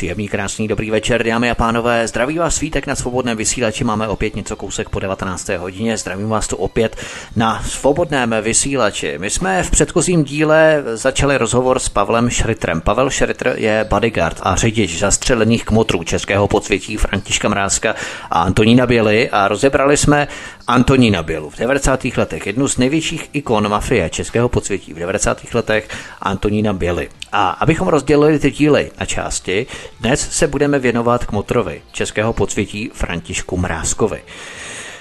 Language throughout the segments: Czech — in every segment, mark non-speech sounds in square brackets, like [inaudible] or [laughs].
Příjemný, krásný, dobrý večer, dámy a pánové. Zdraví vás svítek na svobodném vysílači. Máme opět něco kousek po 19. hodině. Zdravím vás tu opět na svobodném vysílači. My jsme v předchozím díle začali rozhovor s Pavlem Šritrem. Pavel Šritr je bodyguard a řidič zastřelených kmotrů českého podsvětí Františka Mrázka a Antonína Běly a rozebrali jsme Antonína Bělu v 90. letech, jednu z největších ikon mafie českého podsvětí v 90. letech Antonína Běly. A abychom rozdělili ty díly na části, dnes se budeme věnovat k motrovi českého podsvětí Františku Mrázkovi.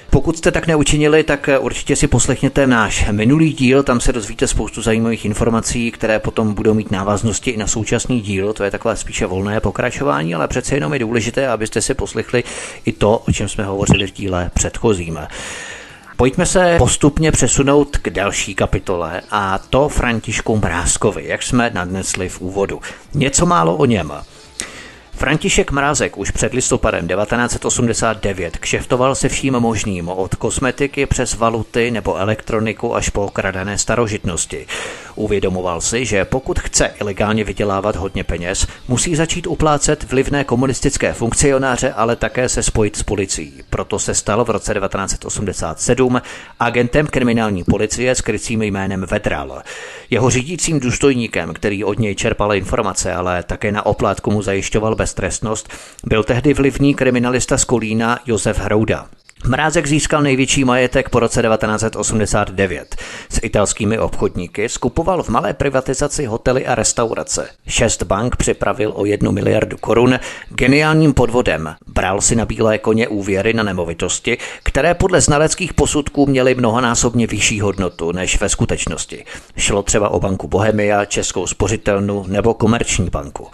Pokud jste tak neučinili, tak určitě si poslechněte náš minulý díl, tam se dozvíte spoustu zajímavých informací, které potom budou mít návaznosti i na současný díl, to je takové spíše volné pokračování, ale přece jenom je důležité, abyste si poslechli i to, o čem jsme hovořili v díle předchozím. Pojďme se postupně přesunout k další kapitole a to Františku Mrázkovi, jak jsme nadnesli v úvodu. Něco málo o něm. František Mrázek už před listopadem 1989 kšeftoval se vším možným, od kosmetiky přes valuty nebo elektroniku až po okradené starožitnosti. Uvědomoval si, že pokud chce ilegálně vydělávat hodně peněz, musí začít uplácet vlivné komunistické funkcionáře, ale také se spojit s policií. Proto se stal v roce 1987 agentem kriminální policie s krycím jménem Vedral. Jeho řídícím důstojníkem, který od něj čerpal informace, ale také na oplátku mu zajišťoval beztrestnost, byl tehdy vlivný kriminalista z Kolína Josef Hrouda. Mrázek získal největší majetek po roce 1989. S italskými obchodníky skupoval v malé privatizaci hotely a restaurace. Šest bank připravil o jednu miliardu korun geniálním podvodem. Bral si na bílé koně úvěry na nemovitosti, které podle znaleckých posudků měly mnohonásobně vyšší hodnotu než ve skutečnosti. Šlo třeba o banku Bohemia, Českou spořitelnu nebo Komerční banku.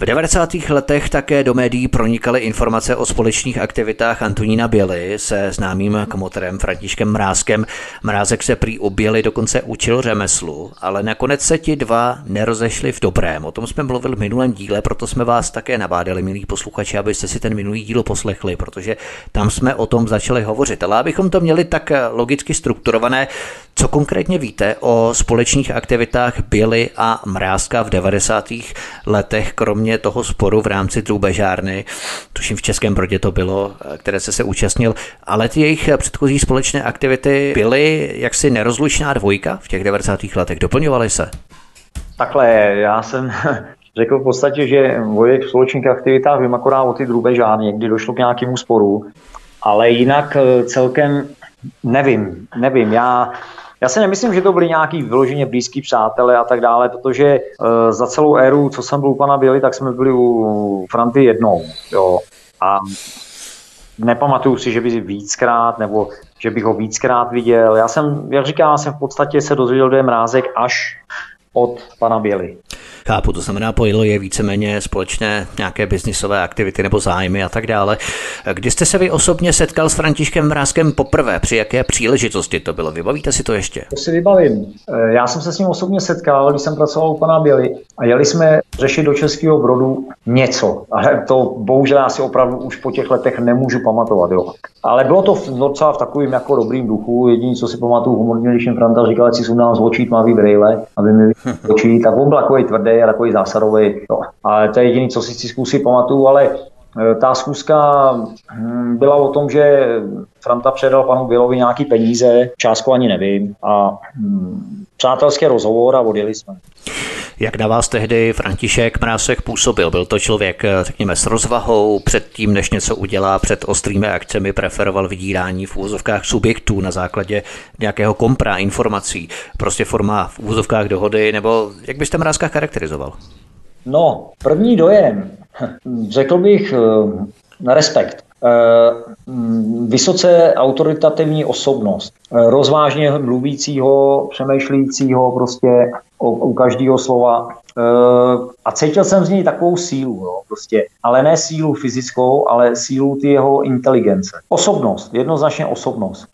V 90. letech také do médií pronikaly informace o společných aktivitách Antonína Běly se známým kmotrem Františkem Mrázkem. Mrázek se prý objeli, dokonce učil řemeslu, ale nakonec se ti dva nerozešli v dobrém. O tom jsme mluvili v minulém díle, proto jsme vás také nabádali, milí posluchači, abyste si ten minulý díl poslechli, protože tam jsme o tom začali hovořit. Ale abychom to měli tak logicky strukturované, co konkrétně víte o společných aktivitách Běly a Mrázka v 90. letech, kromě toho sporu v rámci drůbežárny, tuším v Českém Brodě to bylo, které se se účastnil, ale ty jejich předchozí společné aktivity byly jaksi nerozlučná dvojka v těch 90. letech, doplňovaly se? Takhle, já jsem [laughs] řekl v podstatě, že o jejich společných aktivitách vím akorát o ty drůbežárny, kdy došlo k nějakému sporu, ale jinak eh, celkem nevím, nevím. Já já si nemyslím, že to byli nějaký vyloženě blízký přátelé a tak dále, protože uh, za celou éru, co jsem byl u pana Běli, tak jsme byli u Franty jednou. Jo. A nepamatuju si, že by víckrát, nebo že bych ho víckrát viděl. Já jsem, jak říkám, jsem v podstatě se dozvěděl, že je mrázek až od pana Běly. Chápu, to znamená, pojilo je víceméně společné nějaké biznisové aktivity nebo zájmy a tak dále. Kdy jste se vy osobně setkal s Františkem Mrázkem poprvé? Při jaké příležitosti to bylo? Vybavíte si to ještě? To si vybavím. Eh, já jsem se s ním osobně setkal, když jsem pracoval u pana Běly a jeli jsme řešit do Českého Brodu něco. Ale to bohužel asi opravdu už po těch letech nemůžu pamatovat. Jo. Ale bylo to v, docela v takovým jako dobrým duchu. Jediné, co si pamatuju humorně, když jim Franta říkal, že si sundám z očí tmavý brejle, aby mi [laughs] očí, tak on byl takový tvrdý takový zásadový. Jo. Ale to je jediné, co si si zkusí pamatuju, ale ta zkuska hm, byla o tom, že Franta předal panu Bilovi nějaký peníze, částku ani nevím, a hm, přátelský rozhovor a odjeli jsme. Jak na vás tehdy František Mrásek působil? Byl to člověk, řekněme, s rozvahou, předtím, než něco udělá, před ostrými akcemi preferoval vydírání v úvozovkách subjektů na základě nějakého kompra informací, prostě forma v úvozovkách dohody, nebo jak byste Mrázka charakterizoval? No, první dojem, řekl bych, eh, respekt. vysoce autoritativní osobnost, rozvážně mluvícího, přemýšlícího prostě u, u každého slova. A cítil jsem z něj takovou sílu, jo, prostě. ale ne sílu fyzickou, ale sílu ty jeho inteligence. Osobnost, jednoznačně osobnost.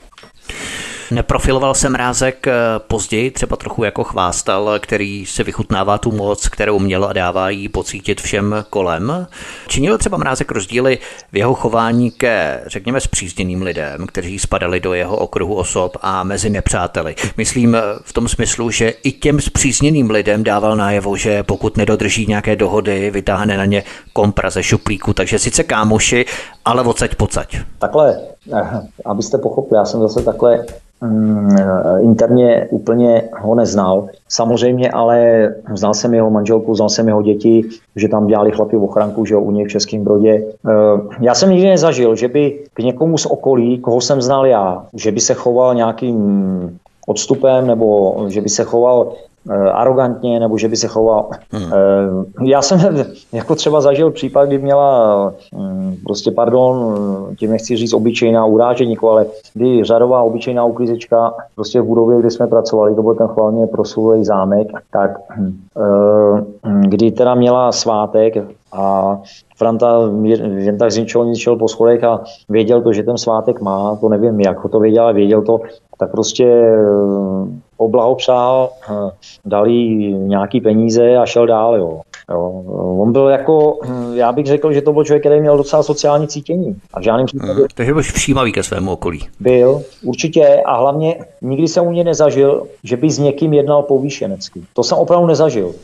Neprofiloval se Mrázek eh, později, třeba trochu jako chvástal, který se vychutnává tu moc, kterou měl a dává jí pocítit všem kolem. Činil třeba Mrázek rozdíly v jeho chování ke, řekněme, zpřízněným lidem, kteří spadali do jeho okruhu osob a mezi nepřáteli. Myslím eh, v tom smyslu, že i těm zpřízněným lidem dával najevo, že pokud nedodrží nějaké dohody, vytáhne na ně kompra ze šuplíku, takže sice kámoši, ale odsaď pocať. Takhle, eh, abyste pochopili, já jsem zase takhle interně úplně ho neznal. Samozřejmě, ale znal jsem jeho manželku, znal jsem jeho děti, že tam dělali chlapi v ochranku, že u něj v Českém Brodě. Eh, já jsem nikdy nezažil, že by k někomu z okolí, koho jsem znal já, že by se choval nějakým odstupem nebo že by se choval arrogantně, nebo že by se choval. Hmm. Eh, já jsem [laughs] jako třeba zažil případ, kdy měla hm, prostě, pardon, tím nechci říct obyčejná uráženíku, ale kdy řadová obyčejná uklízečka prostě v budově, kde jsme pracovali, to byl ten chválně proslulý zámek, tak eh, kdy teda měla svátek a Franta jen tak z ničeho nic šel po schodech a věděl to, že ten svátek má, to nevím, jak ho to věděl, ale věděl to, tak prostě poblahopřál, hm, dal jí nějaký peníze a šel dál. Jo. Jo. On byl jako, hm, já bych řekl, že to byl člověk, který měl docela sociální cítění. A v žádném případě... Hmm, takže byl všímavý ke svému okolí. Byl, určitě. A hlavně nikdy jsem u něj nezažil, že by s někým jednal povýšenecky. To jsem opravdu nezažil.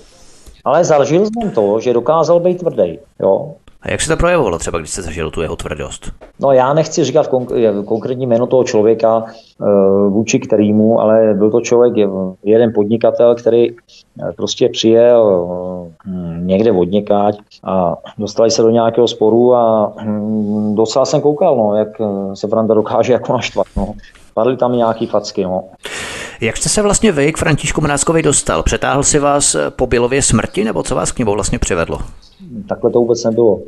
Ale zažil jsem to, že dokázal být tvrdý. Jo. A jak se to projevovalo třeba, když jste zažil tu jeho tvrdost? No já nechci říkat konk- konkrétní jméno toho člověka, e, vůči kterýmu, ale byl to člověk, jeden podnikatel, který eh, prostě přijel hm, někde odněkať a dostali se do nějakého sporu a hm, docela jsem koukal, no, jak se Franta dokáže jako naštvat. No. Padly tam nějaký facky. No. Jak jste se vlastně vy k Františku Mrázkovi dostal? Přetáhl si vás po Bilově smrti, nebo co vás k němu vlastně přivedlo? Takhle to vůbec nebylo.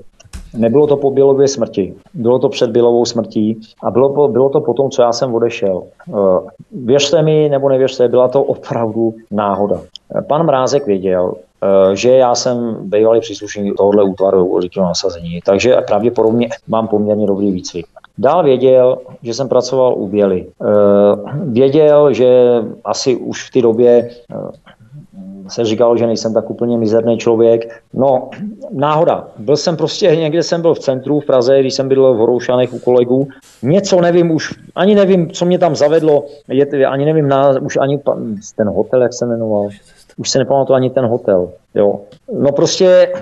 Nebylo to po Bělově smrti, bylo to před Bělovou smrtí a bylo, bylo to po tom, co já jsem odešel. Eh, věřte mi nebo nevěřte, byla to opravdu náhoda. Pan Mrázek věděl, eh, že já jsem bývalý příslušník tohohle útvaru rychlého nasazení, takže pravděpodobně mám poměrně dobrý výcvik. Dál věděl, že jsem pracoval u Běly. Eh, věděl, že asi už v té době se říkalo, že nejsem tak úplně mizerný člověk. No, náhoda. Byl jsem prostě, někde jsem byl v centru v Praze, když jsem bydlel v Horoušanech u kolegů. Něco nevím už, ani nevím, co mě tam zavedlo, je, ani nevím, na, už ani ten hotel, jak se jmenoval už se nepamatuju ani ten hotel. Jo. No prostě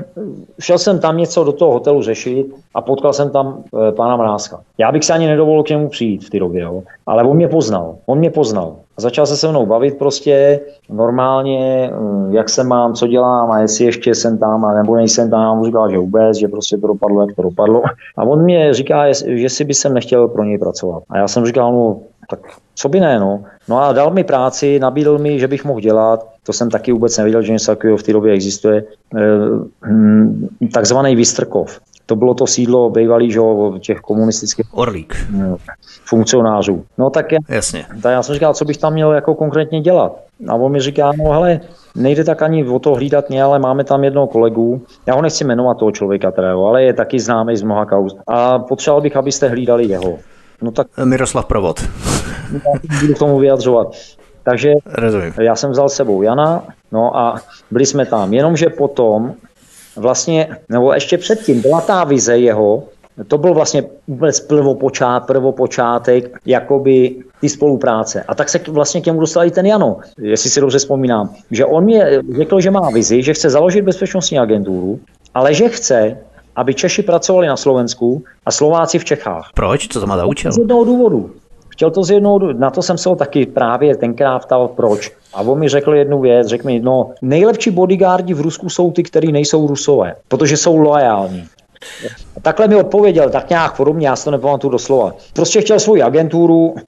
šel jsem tam něco do toho hotelu řešit a potkal jsem tam e, pána Mrázka. Já bych se ani nedovolil k němu přijít v té době, jo. ale on mě poznal. On mě poznal. A začal se se mnou bavit prostě normálně, hm, jak se mám, co dělám a jestli ještě jsem tam a nebo nejsem tam. On říkal, že vůbec, že prostě to dopadlo, jak to dopadlo. A on mě říká, že si by jsem nechtěl pro něj pracovat. A já jsem říkal, no tak co by ne, no. No a dal mi práci, nabídl mi, že bych mohl dělat, to jsem taky vůbec nevěděl, že něco takového v té době existuje, eh, hm, takzvaný Vystrkov. To bylo to sídlo bývalý, že, těch komunistických Orlík. Funkcionářů. No tak, já, Jasně. tak já jsem říkal, co bych tam měl jako konkrétně dělat. A on mi říká, no hele, nejde tak ani o to hlídat mě, ale máme tam jednoho kolegu, já ho nechci jmenovat toho člověka, teda, ale je taky známý z mnoha kauz. A potřeboval bych, abyste hlídali jeho. No tak... Miroslav Provod. [laughs] Budu k tomu vyjadřovat. Takže Rozumím. já jsem vzal sebou Jana, no a byli jsme tam. Jenomže potom vlastně, nebo ještě předtím, byla ta vize jeho, to byl vlastně vůbec prvopočát, prvopočátek jakoby ty spolupráce. A tak se vlastně k němu dostal i ten Jano, jestli si dobře vzpomínám, že on mi řekl, že má vizi, že chce založit bezpečnostní agenturu, ale že chce, aby Češi pracovali na Slovensku a Slováci v Čechách. Proč? Co to má za účel? Z jednoho důvodu. Chtěl to z jednoho, na to jsem se ho taky právě tenkrát ptal, proč. A on mi řekl jednu věc, řekl mi, no nejlepší bodyguardi v Rusku jsou ty, kteří nejsou rusové, protože jsou loajální. A takhle mi odpověděl, tak nějak podobně, já si to nepamatuju doslova. Prostě chtěl svou agenturu, e,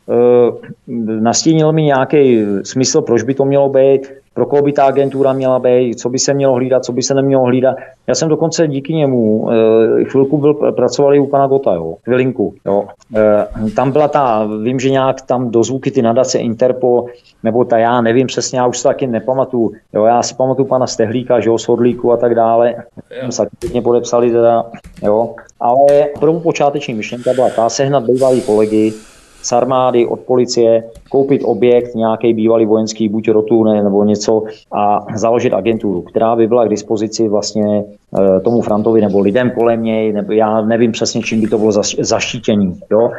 nastínil mi nějaký smysl, proč by to mělo být, pro koho by ta agentura měla být, co by se mělo hlídat, co by se nemělo hlídat. Já jsem dokonce díky němu e, chvilku byl, pracovali u pana Gota, jo, chvilinku. Jo. E, tam byla ta, vím, že nějak tam dozvuky ty nadace Interpol, nebo ta já nevím přesně, já už to taky nepamatuju. Jo, já si pamatuju pana Stehlíka, že jo, Sodlíku a tak dále. Jsme se pěkně podepsali teda, jo. Ale první počáteční myšlenka byla ta sehnat bývalý kolegy, z armády, od policie, koupit objekt, nějaký bývalý vojenský, buď rotu ne, nebo něco a založit agenturu, která by byla k dispozici vlastně e, tomu Frantovi nebo lidem kolem něj, nebo já nevím přesně, čím by to bylo zaštítění. Jo?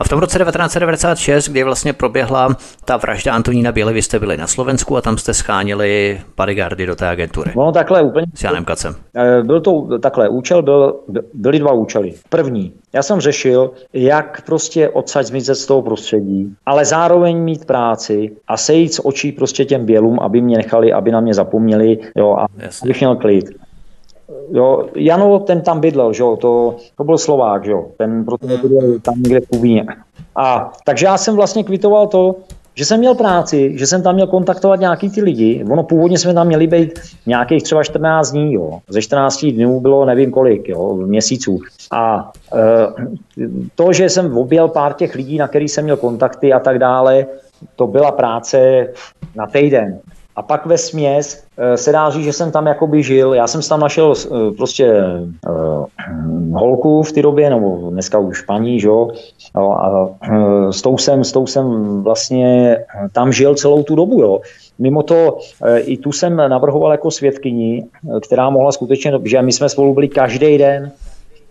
A v tom roce 1996, kdy vlastně proběhla ta vražda Antonína Běly, vy jste byli na Slovensku a tam jste schánili bodyguardy do té agentury. No takhle úplně. S Janem Kacem. Eh, byl to takhle, účel byl, byly dva účely. První, já jsem řešil, jak prostě odsaď zmizet z toho prostředí, ale zároveň mít práci a sejít z očí prostě těm bělům, aby mě nechali, aby na mě zapomněli, jo, a Jasně. abych měl klid. Jo, Jano, ten tam bydlel, že jo, to, to byl Slovák, že jo, ten proto hmm. bydlel tam někde v Kubíně. A takže já jsem vlastně kvitoval to, že jsem měl práci, že jsem tam měl kontaktovat nějaký ty lidi. Ono původně jsme tam měli být nějakých třeba 14 dní, jo. Ze 14 dnů bylo nevím kolik, jo, měsíců. A e, to, že jsem objel pár těch lidí, na který jsem měl kontakty a tak dále, to byla práce na týden. A pak ve směs eh, se dá říct, že jsem tam jakoby žil. Já jsem tam našel eh, prostě uh, holku v té době, nebo dneska už paní, že jo. A uh, s tou, jsem, s tou jsem vlastně tam žil celou tu dobu, jo. Mimo to i tu jsem navrhoval jako svědkyni, která mohla skutečně, že my jsme spolu byli každý den,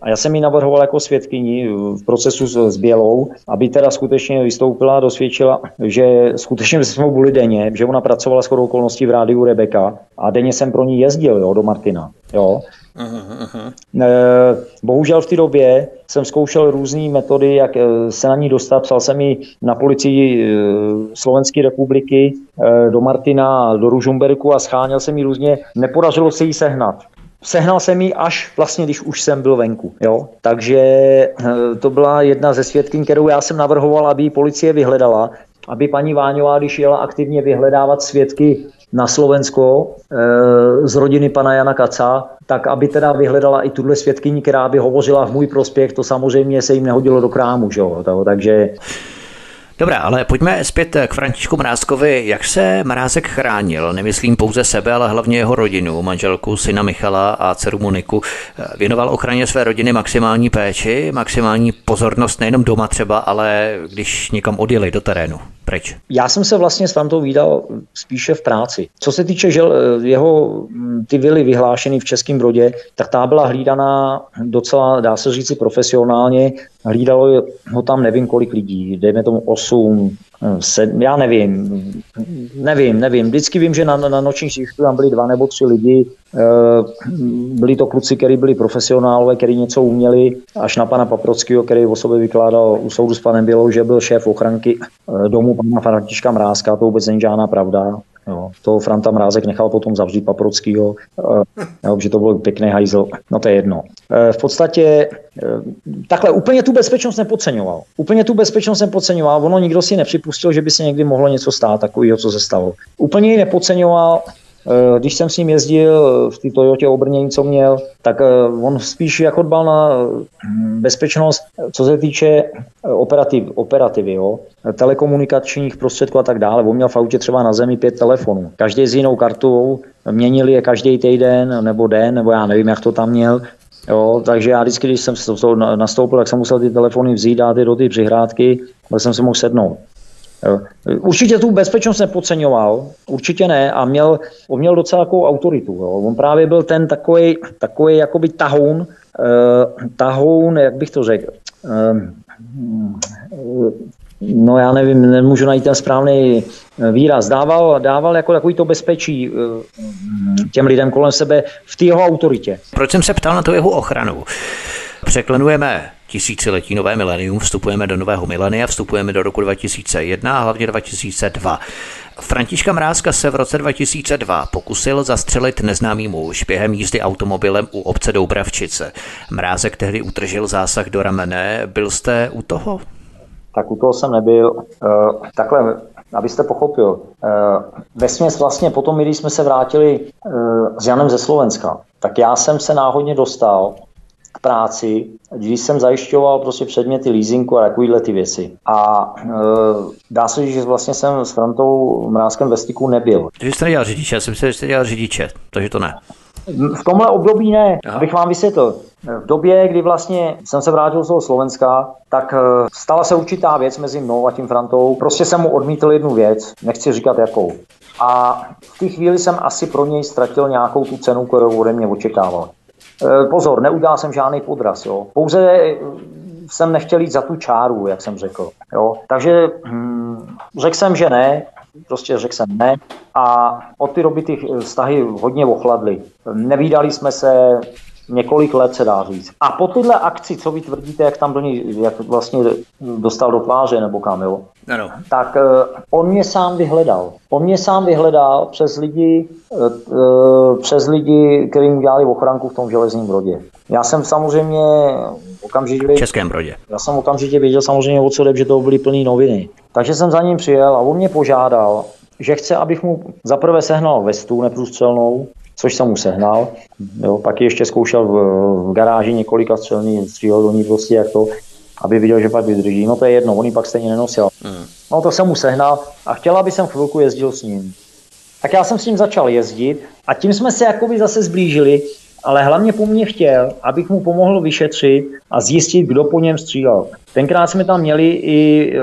a já jsem ji navrhoval jako svědkyni v procesu s, s Bělou, aby teda skutečně vystoupila a dosvědčila, že skutečně [laughs] jsme byli denně, že ona pracovala s okolností v rádiu Rebeka a denně jsem pro ní jezdil jo, do Martina. Jo. Uh-huh, uh-huh. Bohužel v té době jsem zkoušel různé metody, jak e, se na ní dostat. Psal jsem ji na policii Slovenské republiky do Martina, do Ružumberku a scháněl jsem ji různě. Nepodařilo se jí sehnat. Sehnal jsem ji až vlastně, když už jsem byl venku. Jo? Takže eh, to byla jedna ze svědkyň, kterou já jsem navrhoval, aby ji policie vyhledala, aby paní Váňová, když jela aktivně vyhledávat svědky na Slovensko e, z rodiny pana Jana Kaca, tak aby teda vyhledala i tuhle svědkyni, která by hovořila v můj prospěch, to samozřejmě se jim nehodilo do krámu, že jo? takže Dobrá, ale pojďme zpět k Františku Mrázkovi. Jak se Mrázek chránil? Nemyslím pouze sebe, ale hlavně jeho rodinu, manželku, syna Michala a dceru Moniku. Věnoval ochraně své rodiny maximální péči, maximální pozornost nejenom doma třeba, ale když někam odjeli do terénu. Preč? Já jsem se vlastně s Fantou výdal spíše v práci. Co se týče že jeho ty vily vyhlášený v Českém Brodě, tak ta byla hlídaná docela, dá se říci, profesionálně. Hlídalo ho tam nevím kolik lidí, dejme tomu 8, sedm, já nevím, nevím, nevím. Vždycky vím, že na, na nočních šichtu tam byli dva nebo tři lidi. Eh, byli to kluci, kteří byli profesionálové, kteří něco uměli, až na pana Paprockého, který o sobě vykládal u soudu s panem Bělou, že byl šéf ochranky eh, domu pana Františka Mrázka, to vůbec není žádná pravda. Jo. To Franta Mrázek nechal potom zavřít Paprockýho, eh, jo, že to byl pěkný hajzl. No to je jedno. V podstatě takhle úplně tu bezpečnost nepodceňoval. Úplně tu bezpečnost nepodceňoval. Ono nikdo si nepřipustil, že by se někdy mohlo něco stát takového, co se stalo. Úplně ji nepodceňoval. Eh, když jsem s ním jezdil v té Toyotě obrnění, co měl, tak eh, on spíš jako dbal na hm, bezpečnost, co se týče eh, operativ, operativy, jo? telekomunikačních prostředků a tak dále. On měl v autě třeba na zemi pět telefonů. Každý s jinou kartou, měnili je každý týden nebo den, nebo já nevím, jak to tam měl. Jo, takže já vždycky, když jsem to nastoupil, tak jsem musel ty telefony vzít, dát je do ty přihrádky, ale jsem se mohl sednout. Určitě tu bezpečnost nepodceňoval, určitě ne, a měl, on měl docela takovou autoritu. Jo. On právě byl ten takový, takový jakoby tahoun, uh, tahoun, jak bych to řekl, uh, no já nevím, nemůžu najít ten správný výraz, dával, dával jako takový to bezpečí těm lidem kolem sebe v té jeho autoritě. Proč jsem se ptal na tu jeho ochranu? Překlenujeme tisíciletí nové milenium, vstupujeme do nového milenia, vstupujeme do roku 2001 a hlavně 2002. Františka Mrázka se v roce 2002 pokusil zastřelit neznámý muž během jízdy automobilem u obce Doubravčice. Mrázek tehdy utržil zásah do ramene. Byl jste u toho? tak u toho jsem nebyl. Uh, takhle, abyste pochopil, uh, vesměs vlastně potom, když jsme se vrátili uh, s Janem ze Slovenska, tak já jsem se náhodně dostal k práci, když jsem zajišťoval prostě předměty leasingu a takovýhle ty věci. A e, dá se říct, že vlastně jsem s Frantou Mrázkem ve styku nebyl. Takže jste nedělal řidiče, já jsem si že jste dělal řidiče, takže to ne. V tomhle období ne, Aha. abych vám vysvětlil. V době, kdy vlastně jsem se vrátil z toho Slovenska, tak e, stala se určitá věc mezi mnou a tím Frantou. Prostě jsem mu odmítl jednu věc, nechci říkat jakou. A v té chvíli jsem asi pro něj ztratil nějakou tu cenu, kterou ode mě očekával. Eh, pozor, neudělal jsem žádný podraz, jo. Pouze eh, jsem nechtěl jít za tu čáru, jak jsem řekl. Jo. Takže hm, řekl jsem, že ne, prostě řekl jsem ne a od té doby ty vztahy hodně ochladly. Nevídali jsme se, několik let se dá říct. A po tyhle akci, co vy tvrdíte, jak tam do ní, jak vlastně dostal do tváře nebo kam, jo? Ano. Tak uh, on mě sám vyhledal. On mě sám vyhledal přes lidi, uh, přes lidi, kteří mu dělali ochranku v tom železním brodě. Já jsem samozřejmě okamžitě... V Českém brodě. Já jsem okamžitě věděl samozřejmě o co jde, že to byly plný noviny. Takže jsem za ním přijel a on mě požádal, že chce, abych mu zaprvé sehnal vestu neprůstřelnou, což jsem mu sehnal. Jo, pak ještě zkoušel v, v garáži několika střelný, střílel do ní prostě jak to, aby viděl, že pak vydrží. No to je jedno, on ji pak stejně nenosil. Mm. No to jsem mu sehnal a chtěl, aby jsem chvilku jezdil s ním. Tak já jsem s ním začal jezdit a tím jsme se jakoby zase zblížili, ale hlavně po mně chtěl, abych mu pomohl vyšetřit a zjistit, kdo po něm střílel. Tenkrát jsme tam měli i e,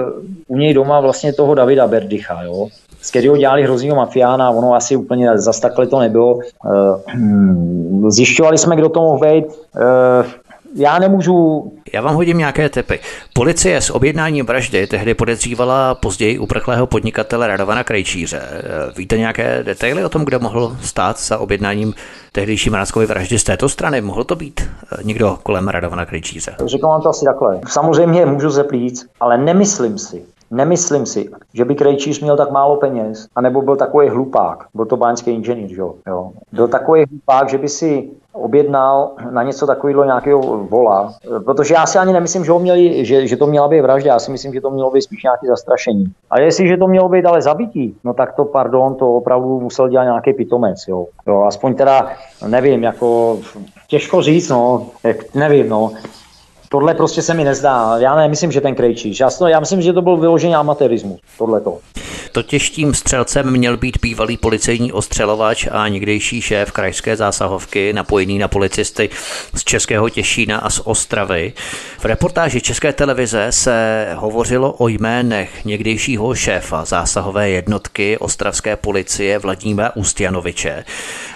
u něj doma vlastně toho Davida Berdycha, jo z kterého dělali hroznýho mafiána, ono asi úplně zas takhle to nebylo. Eh, hm, zjišťovali jsme, kdo to mohl být. Eh, já nemůžu... Já vám hodím nějaké typy. Policie s objednáním vraždy tehdy podezřívala později uprchlého podnikatele Radovana Krejčíře. Eh, víte nějaké detaily o tom, kde mohl stát za objednáním tehdejší Mrázkovy vraždy z této strany? Mohl to být někdo kolem Radovana Krejčíře? Řeknu vám to asi takhle. Samozřejmě můžu zeplít, ale nemyslím si, Nemyslím si, že by Krejčíř měl tak málo peněz, anebo byl takový hlupák. Byl to báňský inženýr, že jo? Byl takový hlupák, že by si objednal na něco takového nějakého vola, protože já si ani nemyslím, že, ho měli, že, že to měla být vražda, já si myslím, že to mělo být spíš nějaké zastrašení. A jestliže to mělo být ale zabití, no tak to, pardon, to opravdu musel dělat nějaký pitomec, jo. jo aspoň teda, nevím, jako těžko říct, no, nevím, no. Tohle prostě se mi nezdá. Já nemyslím, že ten Krejčíř. Já, já myslím, že to byl vyložený amatérismus. Tohle to. Totiž tím střelcem měl být bývalý policejní ostřelovač a někdejší šéf krajské zásahovky napojený na policisty z Českého Těšína a z Ostravy. V reportáži České televize se hovořilo o jménech někdejšího šéfa zásahové jednotky ostravské policie Vladimíra Ústjanoviče.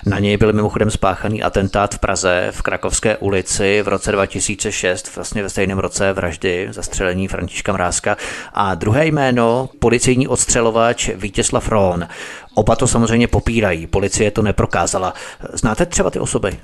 Na něj byl mimochodem spáchaný atentát v Praze v Krakovské ulici v roce 2006, vlastně ve stejném roce vraždy, zastřelení Františka Mrázka. A druhé jméno, policejní odstřelovač Vítězslav Rón. Oba to samozřejmě popírají, policie to neprokázala. Znáte třeba ty osoby?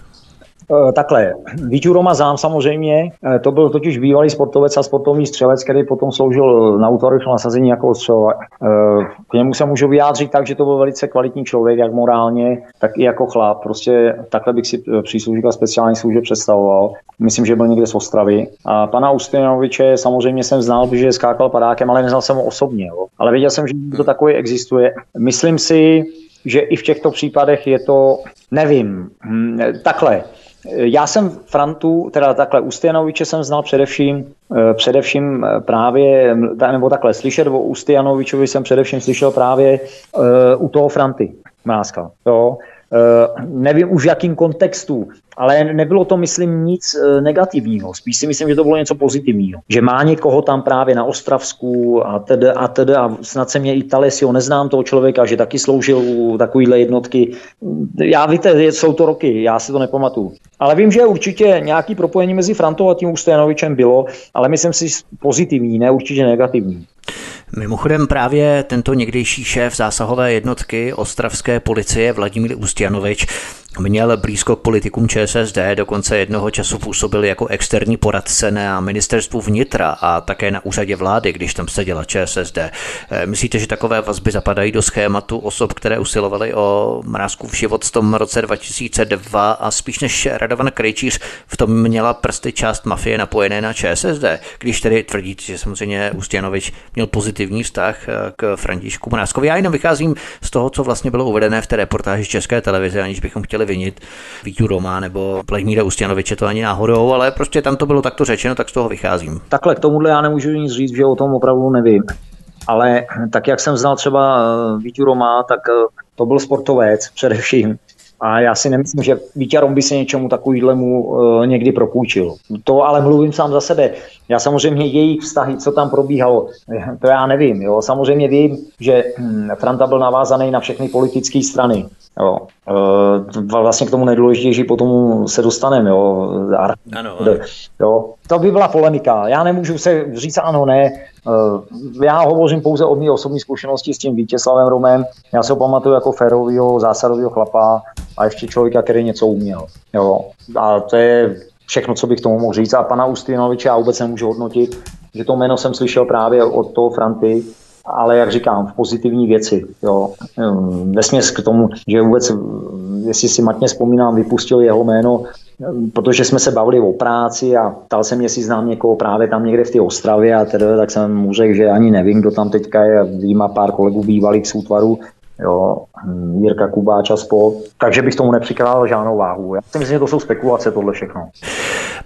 Eh, takhle, Víťu Roma Zám samozřejmě, eh, to byl totiž bývalý sportovec a sportovní střelec, který potom sloužil na útvarech nasazení jako střelec. Eh, k němu se můžu vyjádřit tak, že to byl velice kvalitní člověk, jak morálně, tak i jako chlap. Prostě takhle bych si příslušníka speciální služeb představoval. Myslím, že byl někde z Ostravy. A pana Ustinoviče samozřejmě jsem znal, že skákal padákem, ale neznal jsem ho osobně. Jo. Ale věděl jsem, že to takový existuje. Myslím si, že i v těchto případech je to, nevím, hm, takhle. Já jsem Frantu, teda takhle Ustjanoviče jsem znal především, eh, především eh, právě, nebo takhle, slyšet o Ustjanovičovi jsem především slyšel právě uh, u toho Franty Mrázka. Jo. Uh, nevím už v jakým kontextu, ale nebylo to, myslím, nic uh, negativního. Spíš si myslím, že to bylo něco pozitivního. Že má někoho tam právě na Ostravsku a tedy a tedy a snad se mě i Talesio, neznám toho člověka, že taky sloužil u takovýhle jednotky. Já víte, jsou to roky, já si to nepamatuju. Ale vím, že určitě nějaký propojení mezi Frantou a tím Usténovičem bylo, ale myslím si pozitivní, ne určitě negativní. Mimochodem právě tento někdejší šéf zásahové jednotky ostravské policie Vladimír Ustjanovič měl blízko k politikům ČSSD, dokonce jednoho času působil jako externí poradce na ministerstvu vnitra a také na úřadě vlády, když tam seděla ČSSD. Eh, myslíte, že takové vazby zapadají do schématu osob, které usilovaly o mrázku v život v tom roce 2002 a spíš než Radovan Krejčíř v tom měla prsty část mafie napojené na ČSSD, když tedy tvrdíte, že samozřejmě Ustěnovič měl pozitivní vztah eh, k Františku Mrázkovi. Já jenom vycházím z toho, co vlastně bylo uvedené v té reportáži České televize, aniž bychom chtěli vinit Vítu Roma nebo Vladimíra Ustěnoviče, to ani náhodou, ale prostě tam to bylo takto řečeno, tak z toho vycházím. Takhle k tomuhle já nemůžu nic říct, že o tom opravdu nevím. Ale tak, jak jsem znal třeba eh, Vítu Roma, tak eh, to byl sportovec především. A já si nemyslím, že Vítěrom by se něčemu takovýhlemu uh, někdy propůjčil. To ale mluvím sám za sebe. Já samozřejmě jejich vztahy, co tam probíhalo, to já nevím. Jo. Samozřejmě vím, že hm, Franta byl navázaný na všechny politické strany. Jo. Uh, vlastně k tomu nejdůležitější potom se dostaneme. Jo. Ano, ano. Jo. To by byla polemika. Já nemůžu se říct ano, ne. Uh, já hovořím pouze o mé osobní zkušenosti s tím Vítězslavem Romem. Já se ho pamatuju jako férového, zásadového chlapa a ještě člověka, který něco uměl. Jo. A to je všechno, co bych tomu mohl říct. A pana Ustinoviče já vůbec nemůžu hodnotit, že to jméno jsem slyšel právě od toho Franty, ale jak říkám, v pozitivní věci. Jo. Nesměs k tomu, že vůbec, jestli si matně vzpomínám, vypustil jeho jméno, protože jsme se bavili o práci a ptal jsem, jestli znám někoho právě tam někde v té Ostravě a teda, tak jsem mu řekl, že ani nevím, kdo tam teďka je, vím a pár kolegů bývalých z útvaru, jo, Jirka Kubáč a spol. Takže bych tomu nepřikládal žádnou váhu. Já si myslím, že to jsou spekulace, tohle všechno.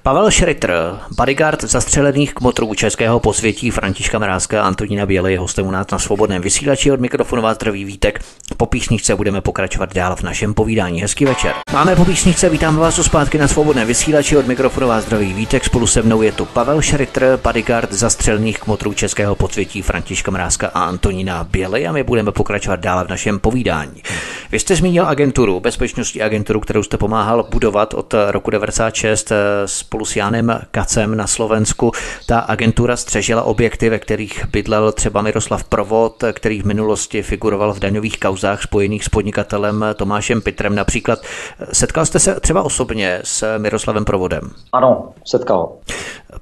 Pavel Šritr, bodyguard zastřelených kmotrů českého posvětí Františka Mrázka a Antonína Běle je hostem u nás na svobodném vysílači od mikrofonu vás zdraví Vítek. Po písničce budeme pokračovat dál v našem povídání. Hezký večer. Máme po písničce, vítám vás u zpátky na svobodném vysílači od mikrofonu vás zdraví Vítek. Spolu se mnou je tu Pavel Šritr, bodyguard zastřelených kmotrů českého posvětí Františka Mrázka a Antonína Běle a my budeme pokračovat dál v našem povídání. Vy jste zmínil agenturu, bezpečnostní agenturu, kterou jste pomáhal budovat od roku 96 spolu s Janem Kacem na Slovensku. Ta agentura střežila objekty, ve kterých bydlel třeba Miroslav Provod, který v minulosti figuroval v daňových kauzách spojených s podnikatelem Tomášem Pitrem například. Setkal jste se třeba osobně s Miroslavem Provodem? Ano, setkal.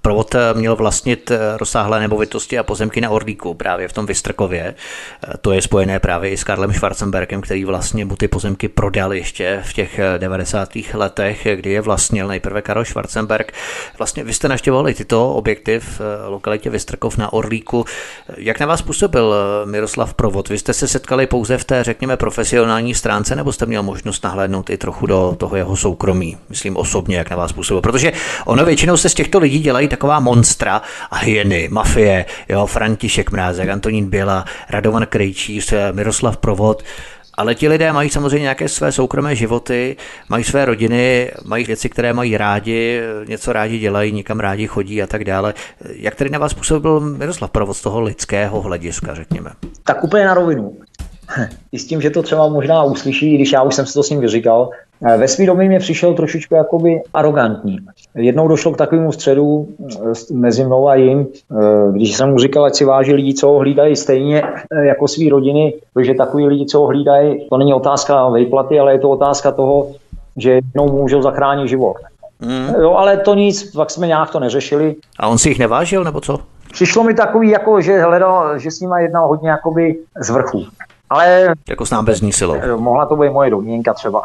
Provod měl vlastnit rozsáhlé nemovitosti a pozemky na Orlíku, právě v tom Vystrkově. To je spojené právě i s Karlem Schwarzenbergem, který vlastně mu ty pozemky prodal ještě v těch 90. letech, kdy je vlastnil nejprve Karel Schwarzenberg. Vlastně vy jste naštěvovali tyto objekty v lokalitě Vystrkov na Orlíku. Jak na vás působil Miroslav Provod? Vy jste se setkali pouze v té, řekněme, profesionální stránce, nebo jste měl možnost nahlédnout i trochu do toho jeho soukromí? Myslím osobně, jak na vás působil. Protože ono většinou se z těchto lidí dělají taková monstra a hyeny, mafie, jo, František Mrázek, Antonín Běla, Radovan Krejčíř, Miroslav Provod. Ale ti lidé mají samozřejmě nějaké své soukromé životy, mají své rodiny, mají věci, které mají rádi, něco rádi dělají, někam rádi chodí a tak dále. Jak tedy na vás působil Miroslav Provod z toho lidského hlediska, řekněme? Tak úplně na rovinu. I s tím, že to třeba možná uslyší, když já už jsem si to s ním vyříkal, Eh, ve svý době mě přišel trošičku jakoby arrogantní. Jednou došlo k takovému středu eh, mezi mnou a jim, eh, když jsem mu říkal, ať si váží lidi, co ho hlídají stejně jako svý rodiny, protože takový lidi, co ho hlídají, to není otázka vejplaty, ale je to otázka toho, že jednou můžou zachránit život. Mm. Jo, ale to nic, tak jsme nějak to neřešili. A on si jich nevážil, nebo co? Přišlo mi takový, jako, že hledal, že s nima jednal hodně jakoby z vrchu. Ale... Jako s nábezní silou. Mohla to být moje domněnka třeba.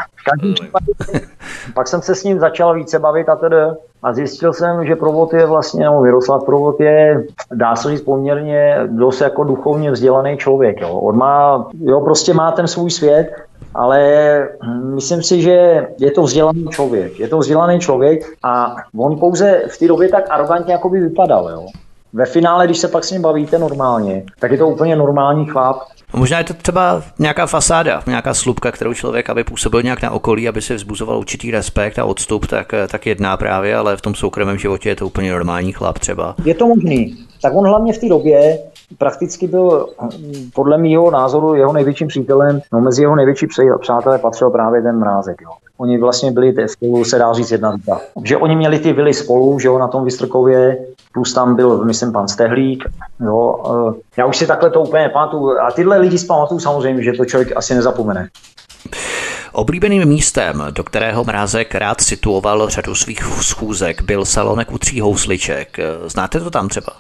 pak jsem se s ním začal více bavit a tedy a zjistil jsem, že Provod je vlastně, no Miroslav Provod je, dá se říct poměrně dost jako duchovně vzdělaný člověk. Jo. On má, jo, prostě má ten svůj svět, ale myslím si, že je to vzdělaný člověk. Je to vzdělaný člověk a on pouze v té době tak arrogantně jako by vypadal. Jo. Ve finále, když se pak s ním bavíte normálně, tak je to úplně normální chlap, Možná je to třeba nějaká fasáda, nějaká slupka, kterou člověk, aby působil nějak na okolí, aby se vzbuzoval určitý respekt a odstup, tak, tak jedná právě, ale v tom soukromém životě je to úplně normální chlap třeba. Je to možný. Tak on hlavně v té době prakticky byl podle mého názoru jeho největším přítelem, no mezi jeho největší přátelé patřil právě ten mrázek. Jo. Oni vlastně byli spolu, se dá říct jedna ruka. Že oni měli ty vily spolu, že jo, na tom Vystrkově, plus tam byl, myslím, pan Stehlík. Jo. Eh, já už si takhle to úplně pamatuju. A tyhle lidi zpamatuju samozřejmě, že to člověk asi nezapomene. Oblíbeným místem, do kterého Mrázek rád situoval řadu svých schůzek, byl salonek u tří housliček. Znáte to tam třeba?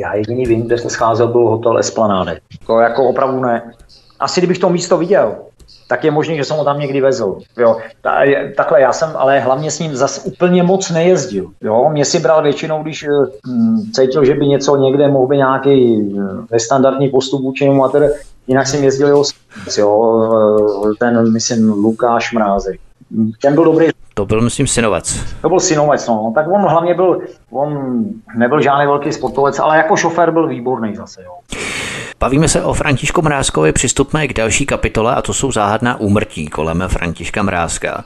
Já jediný vím, kde se scházel, byl hotel Esplanade. To jako opravdu ne. Asi kdybych to místo viděl, tak je možné, že jsem ho tam někdy vezl. Jo. Ta, takhle já jsem ale hlavně s ním zas úplně moc nejezdil. Jo. Mě si bral většinou, když hm, cítil, že by něco někde mohl být nějaký eh, nestandardní postup vůči němu a tedy jinak jsem jezdil jeho jo, eh, ten, myslím, Lukáš Mrázek. Ten byl dobrý to byl, myslím, synovec. To byl synovec, no. Tak on hlavně byl, on nebyl žádný velký sportovec, ale jako šofér byl výborný zase, jo. Bavíme se o Františku Mrázkovi, přistupme k další kapitole a to jsou záhadná úmrtí kolem Františka Mrázka.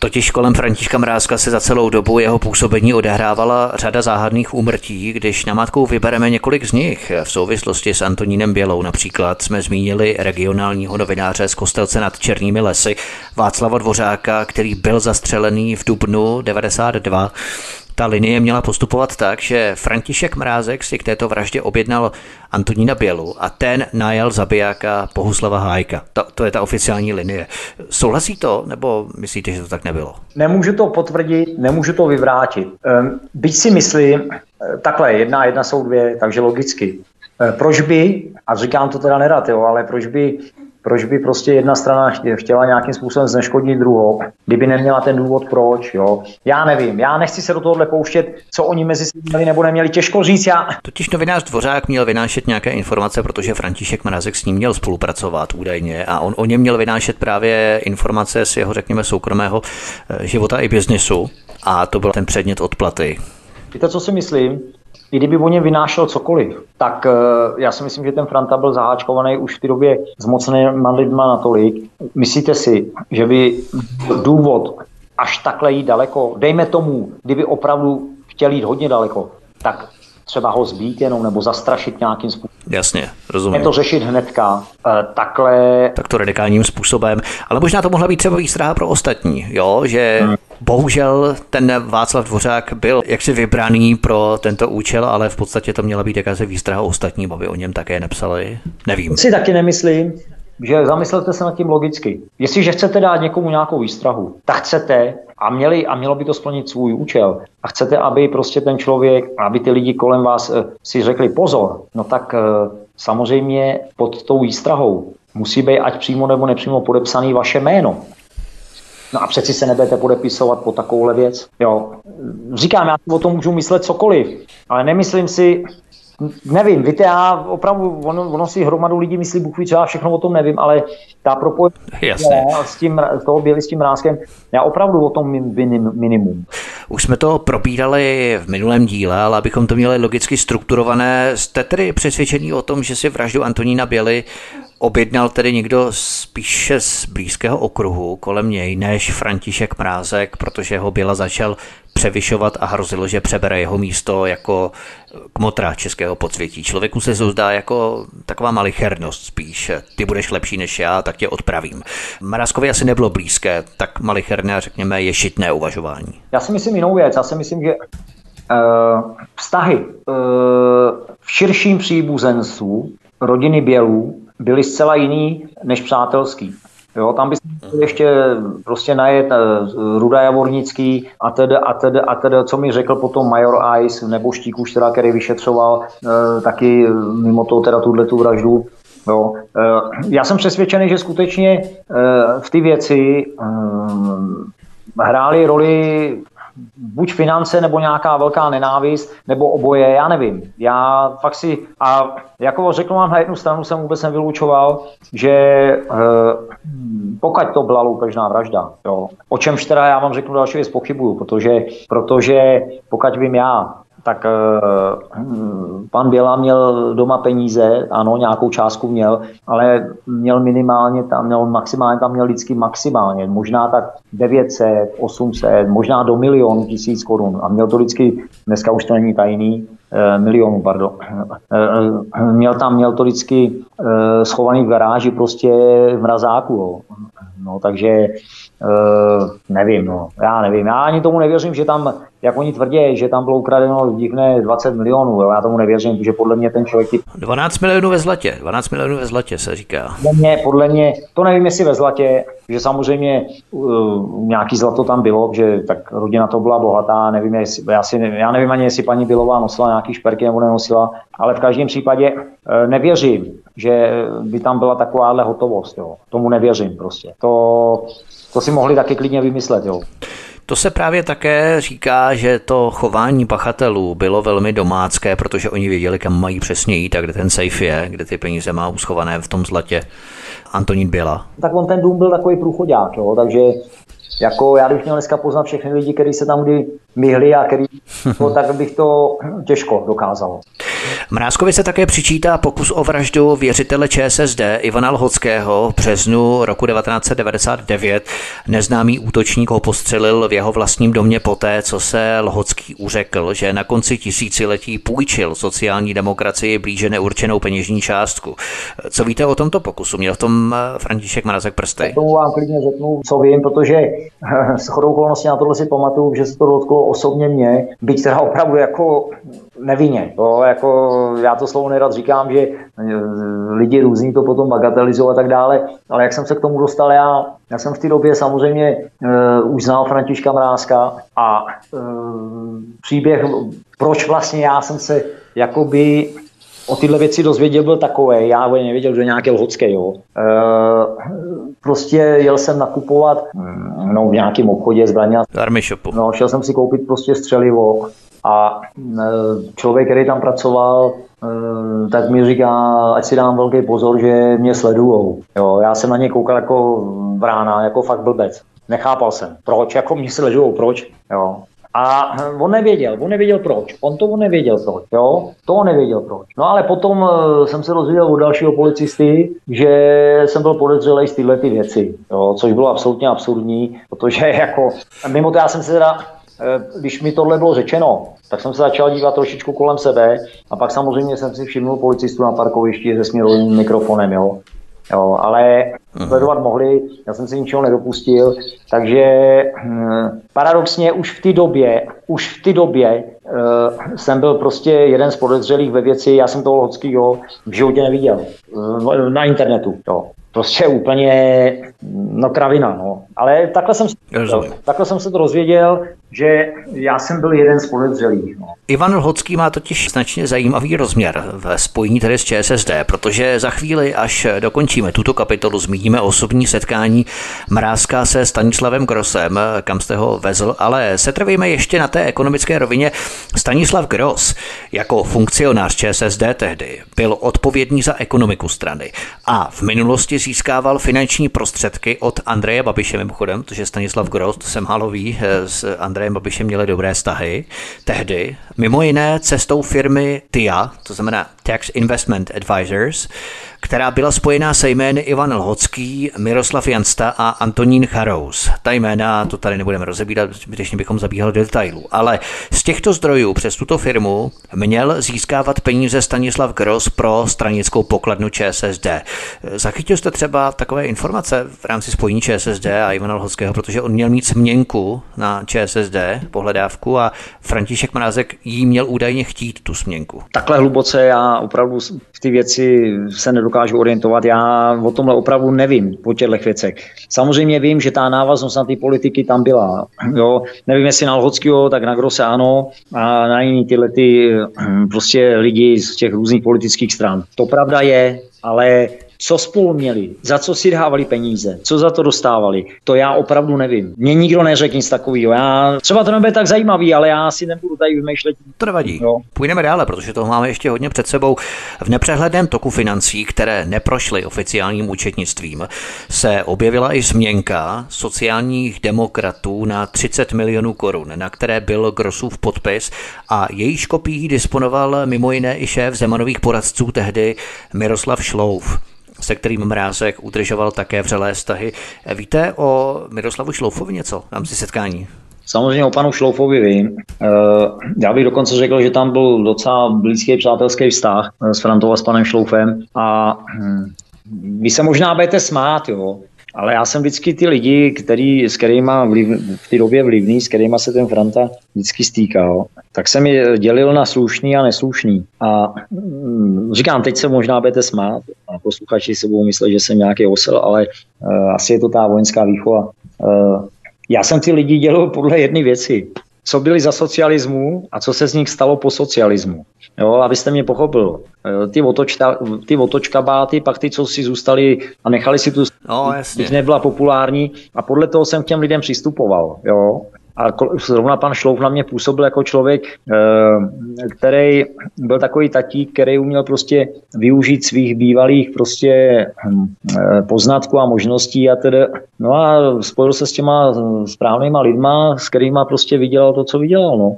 Totiž kolem Františka Mrázka se za celou dobu jeho působení odehrávala řada záhadných úmrtí, když namátkou vybereme několik z nich. V souvislosti s Antonínem Bělou například jsme zmínili regionálního novináře z Kostelce nad Černými lesy Václava Dvořáka, který byl zastřelený v dubnu 92 ta linie měla postupovat tak, že František Mrázek si k této vraždě objednal Antonína Bělu a ten najal zabijáka Pohuslava Hájka. To, to je ta oficiální linie. Souhlasí to, nebo myslíte, že to tak nebylo? Nemůžu to potvrdit, nemůžu to vyvrátit. Ehm, byť si myslím, eh, takhle, jedna jedna jsou dvě, takže logicky. Eh, proč by, a říkám to teda nerad, jo, ale proč by proč by prostě jedna strana chtěla nějakým způsobem zneškodnit druhou, kdyby neměla ten důvod proč, jo. Já nevím, já nechci se do tohohle pouštět, co oni mezi si měli nebo neměli, těžko říct. Já... Totiž novinář Dvořák měl vynášet nějaké informace, protože František Mrazek s ním měl spolupracovat údajně a on o něm měl vynášet právě informace z jeho, řekněme, soukromého eh, života i biznesu a to byl ten předmět odplaty. Víte, co si myslím? I kdyby o něm vynášel cokoliv, tak uh, já si myslím, že ten Franta byl zaháčkovaný už v té době s mocnýma lidma natolik. Myslíte si, že by důvod až takhle jít daleko, dejme tomu, kdyby opravdu chtěl jít hodně daleko, tak třeba ho zbít jenom nebo zastrašit nějakým způsobem. Jasně, rozumím. Je to řešit hnedka, e, takhle. Takto radikálním způsobem, ale možná to mohla být třeba výstraha pro ostatní, jo, že hmm. Bohužel ten Václav Dvořák byl jaksi vybraný pro tento účel, ale v podstatě to měla být jakási výstraha ostatní, aby o něm také nepsali. Nevím. Si taky nemyslím, že zamyslete se nad tím logicky. Jestliže chcete dát někomu nějakou výstrahu, tak chcete a, měli, a mělo by to splnit svůj účel a chcete, aby prostě ten člověk, aby ty lidi kolem vás eh, si řekli pozor, no tak eh, samozřejmě pod tou výstrahou musí být ať přímo nebo nepřímo podepsaný vaše jméno. No a přeci se nebudete podepisovat po takovouhle věc. Jo. Říkám, já o tom můžu myslet cokoliv, ale nemyslím si, Nevím, víte, já opravdu, ono, ono si hromadu lidí myslí, Bůh ví, co já všechno o tom nevím, ale ta propojení s tím, toho byli s tím rázkem, já opravdu o tom minim, minimum. Už jsme to probírali v minulém díle, ale abychom to měli logicky strukturované, jste tedy přesvědčení o tom, že si vraždu Antonína Běly objednal tedy někdo spíše z blízkého okruhu kolem něj, než František Mrázek, protože ho byla začal převyšovat a hrozilo, že přebere jeho místo jako kmotra českého podsvětí. Člověku se zdá jako taková malichernost spíš. Ty budeš lepší než já, tak tě odpravím. Mrázkovi asi nebylo blízké, tak a řekněme ješitné uvažování. Já si myslím jinou věc. Já si myslím, že uh, vztahy uh, v širším příbuzenstvu rodiny Bělů byly zcela jiný než přátelský. Jo, tam bys ještě prostě najet uh, Ruda Javornický a tedy, a tedy, a tedy, co mi řekl potom Major Ice nebo Štík teda, který vyšetřoval uh, taky mimo to teda tuhle tu vraždu. Jo. Uh, já jsem přesvědčený, že skutečně uh, v ty věci uh, hrály roli buď finance nebo nějaká velká nenávist, nebo oboje, já nevím. Já fakt si, a jako řekl vám na jednu stranu, jsem vůbec nevylučoval, že eh, pokud to byla loupežná vražda, jo, o čemž teda já vám řeknu další věc pochybuju, protože, protože pokud vím já, tak uh, pan Běla měl doma peníze, ano, nějakou částku měl, ale měl minimálně, tam měl maximálně, tam měl vždycky maximálně, možná tak 900, 800, možná do milionu tisíc korun a měl to vždycky, dneska už to není tajný, milionů, pardon. Měl tam, měl to vždycky schovaný v garáži prostě v mrazáku, jo. No, takže Uh, nevím, no. Já nevím. Já ani tomu nevěřím, že tam, jak oni tvrdí, že tam bylo ukradeno divné 20 milionů. Jo. Já tomu nevěřím, protože podle mě ten člověk... 12 milionů ve zlatě. 12 milionů ve zlatě se říká. Podle mě, podle mě to nevím, jestli ve zlatě, že samozřejmě uh, nějaký zlato tam bylo, že tak rodina to byla bohatá, nevím, jestli, já, si, já nevím ani, jestli paní Bilová nosila nějaký šperky nebo nenosila, ale v každém případě uh, nevěřím, že by tam byla takováhle hotovost. Jo. Tomu nevěřím prostě. To, to si mohli taky klidně vymyslet. Jo. To se právě také říká, že to chování pachatelů bylo velmi domácké, protože oni věděli, kam mají přesně jít a kde ten safe je, kde ty peníze má uschované v tom zlatě. Antonín byla. Tak on ten dům byl takový průchodák, jo, takže jako já bych měl dneska poznat všechny lidi, kteří se tam kdy myhli a který, to, [laughs] tak bych to těžko dokázal. Mrázkovi se také přičítá pokus o vraždu věřitele ČSSD Ivana Lhockého v březnu roku 1999. Neznámý útočník ho postřelil v jeho vlastním domě poté, co se Lhocký uřekl, že na konci tisíciletí půjčil sociální demokracii blíže neurčenou peněžní částku. Co víte o tomto pokusu? Měl v tom eh, František Mrazek prsty? Tomu vám klidně řeknu, co vím, protože s chodou okolností na tohle si pamatuju, že se to dotklo osobně mě, byť teda opravdu jako nevinně. To jako, já to slovo nerad říkám, že eh, lidi různí to potom bagatelizují a tak dále, ale jak jsem se k tomu dostal já, já jsem v té době samozřejmě uh, už znal Františka Mrázka a uh, příběh, proč vlastně já jsem se jakoby o tyhle věci dozvěděl, byl takový, já nevěděl, že nějaký lhocký, jo. E, prostě jel jsem nakupovat mm, no, v nějakém obchodě zbraně. Army shopu. No, šel jsem si koupit prostě střelivo a e, člověk, který tam pracoval, e, tak mi říká, ať si dám velký pozor, že mě sledujou. Jo, já jsem na ně koukal jako vrána, jako fakt blbec. Nechápal jsem, proč, jako mě sledujou, proč. Jo. A on nevěděl, on nevěděl proč. On to on nevěděl proč, jo? To on nevěděl proč. No ale potom jsem se dozvěděl od dalšího policisty, že jsem byl podezřelý z tyhle ty věci, jo? což bylo absolutně absurdní, protože jako, mimo to já jsem se teda když mi tohle bylo řečeno, tak jsem se začal dívat trošičku kolem sebe a pak samozřejmě jsem si všimnul policistu na parkovišti se směrovým mikrofonem, jo. Jo, ale sledovat mohli, já jsem si ničeho nedopustil, takže hm, paradoxně už v té době, už v té době uh, jsem byl prostě jeden z podezřelých ve věci, já jsem toho Lockýho v životě neviděl, uh, na internetu, jo. Prostě úplně, no kravina, no. Ale takhle jsem, takhle jsem se to rozvěděl, že já jsem byl jeden z podezřelých. No. Ivan Lhocký má totiž značně zajímavý rozměr ve spojení tedy s ČSSD, protože za chvíli, až dokončíme tuto kapitolu, zmíníme osobní setkání Mrázka se Stanislavem Grosem, kam jste ho vezl, ale setrvejme ještě na té ekonomické rovině. Stanislav Gros jako funkcionář ČSSD tehdy byl odpovědný za ekonomiku strany a v minulosti získával finanční prostředky od Andreje Babiše mimochodem, protože Stanislav Gros, to se málo ví, s Andrejem Babišem měli dobré vztahy tehdy. Mimo jiné cestou firmy TIA, to znamená Tax Investment Advisors, která byla spojená se jmény Ivan Lhocký, Miroslav Jansta a Antonín Charous. Ta jména to tady nebudeme rozebírat, zbytečně bychom zabíhali do detailů. Ale z těchto zdrojů přes tuto firmu měl získávat peníze Stanislav Gross pro stranickou pokladnu ČSSD. Zachytil jste třeba takové informace v rámci spojení ČSSD a Ivana Lhockého, protože on měl mít směnku na ČSSD, pohledávku a František Mrázek jí měl údajně chtít tu směnku. Takhle hluboce já opravdu v ty věci se nedokážu orientovat. Já o tomhle opravdu nevím po těchto věcech. Samozřejmě vím, že ta návaznost na ty politiky tam byla. Jo, nevím, jestli na Lhockýho, tak na Grose ano, a na jiný tyhle ty prostě lidi z těch různých politických stran. To pravda je, ale co spolu měli, za co si dávali peníze, co za to dostávali, to já opravdu nevím. Mně nikdo neřekl nic takového. Já, třeba to nebude tak zajímavý, ale já si nebudu tady vymýšlet. To nevadí. No. Půjdeme dále, protože toho máme ještě hodně před sebou. V nepřehledném toku financí, které neprošly oficiálním účetnictvím, se objevila i změnka sociálních demokratů na 30 milionů korun, na které byl Grosův podpis a jejíž kopií disponoval mimo jiné i šéf Zemanových poradců tehdy Miroslav Šlouf se kterým Mrázek udržoval také vřelé vztahy. Víte o Miroslavu Šloufovi něco? Mám si setkání. Samozřejmě o panu Šloufovi vím. Já bych dokonce řekl, že tam byl docela blízký přátelský vztah s Frantou a s panem Šloufem a hm, vy se možná budete smát, jo, ale já jsem vždycky ty lidi, který, s kterými v té době vlivný, s kterými se ten Franta vždycky stýkal, tak jsem je dělil na slušný a neslušný. A mm, říkám, teď se možná budete smát a posluchači se budou myslet, že jsem nějaký osel, ale uh, asi je to ta vojenská výchova. Uh, já jsem ty lidi dělal podle jedné věci co byli za socialismu a co se z nich stalo po socialismu. Jo, abyste mě pochopil. Eh, ty, otočka, ty otočkabáty, pak ty, co si zůstali a nechali si tu, no, jasně. nebyla populární a podle toho jsem k těm lidem přistupoval. Jo. A zrovna pan Šlouf na mě působil jako člověk, eh, který byl takový tatík, který uměl prostě využít svých bývalých prostě hm, eh, poznatků a možností a tedy, no a spojil se s těma správnýma lidma, s kterými prostě vydělal to, co vydělal. No.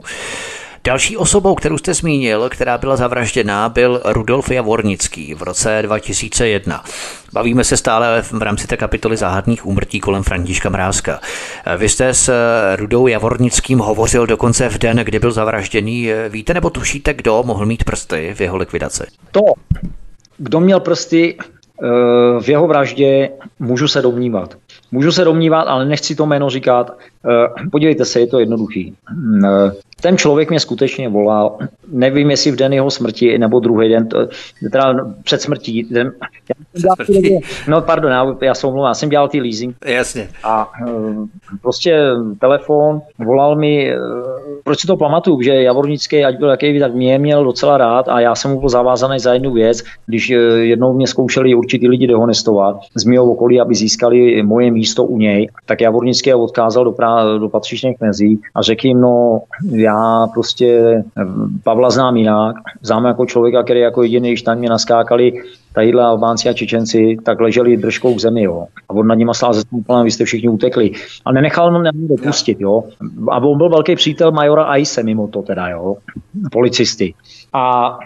Další osobou, kterou jste zmínil, která byla zavražděná, byl Rudolf Javornický v roce 2001. Bavíme se stále v rámci té kapitoly záhadných úmrtí kolem Františka Mrázka. Vy jste s Rudou Javornickým hovořil dokonce v den, kdy byl zavražděný. Víte nebo tušíte, kdo mohl mít prsty v jeho likvidaci? To, kdo měl prsty eh, v jeho vraždě, můžu se domnívat. Můžu se domnívat, ale nechci to jméno říkat. Eh, podívejte se, je to jednoduchý. Eh, ten člověk mě skutečně volal, nevím, jestli v den jeho smrti nebo druhý den, teda před smrtí. Den, já smrtí. no pardon, já, já se omlouvám, já jsem dělal ty leasing. Jasně. A eh, prostě telefon, volal mi, proč si to pamatuju, že Javornický, ať byl jaký, tak mě měl docela rád a já jsem mu byl zavázaný za jednu věc, když jednou mě zkoušeli určitý lidi dehonestovat z mého okolí, aby získali moje místo u něj, tak Javornický odkázal do, prá- do patřičných mezí a řekl jim, no já prostě Pavla znám jinak, znám jako člověka, který jako jediný, když tam mě naskákali tadyhle Albánci a Čečenci, tak leželi držkou k zemi, jo. A on na nima stál ze vy jste všichni utekli. A nenechal mě dopustit, jo. A on byl velký přítel majora Aise mimo to teda, jo. Policisty. A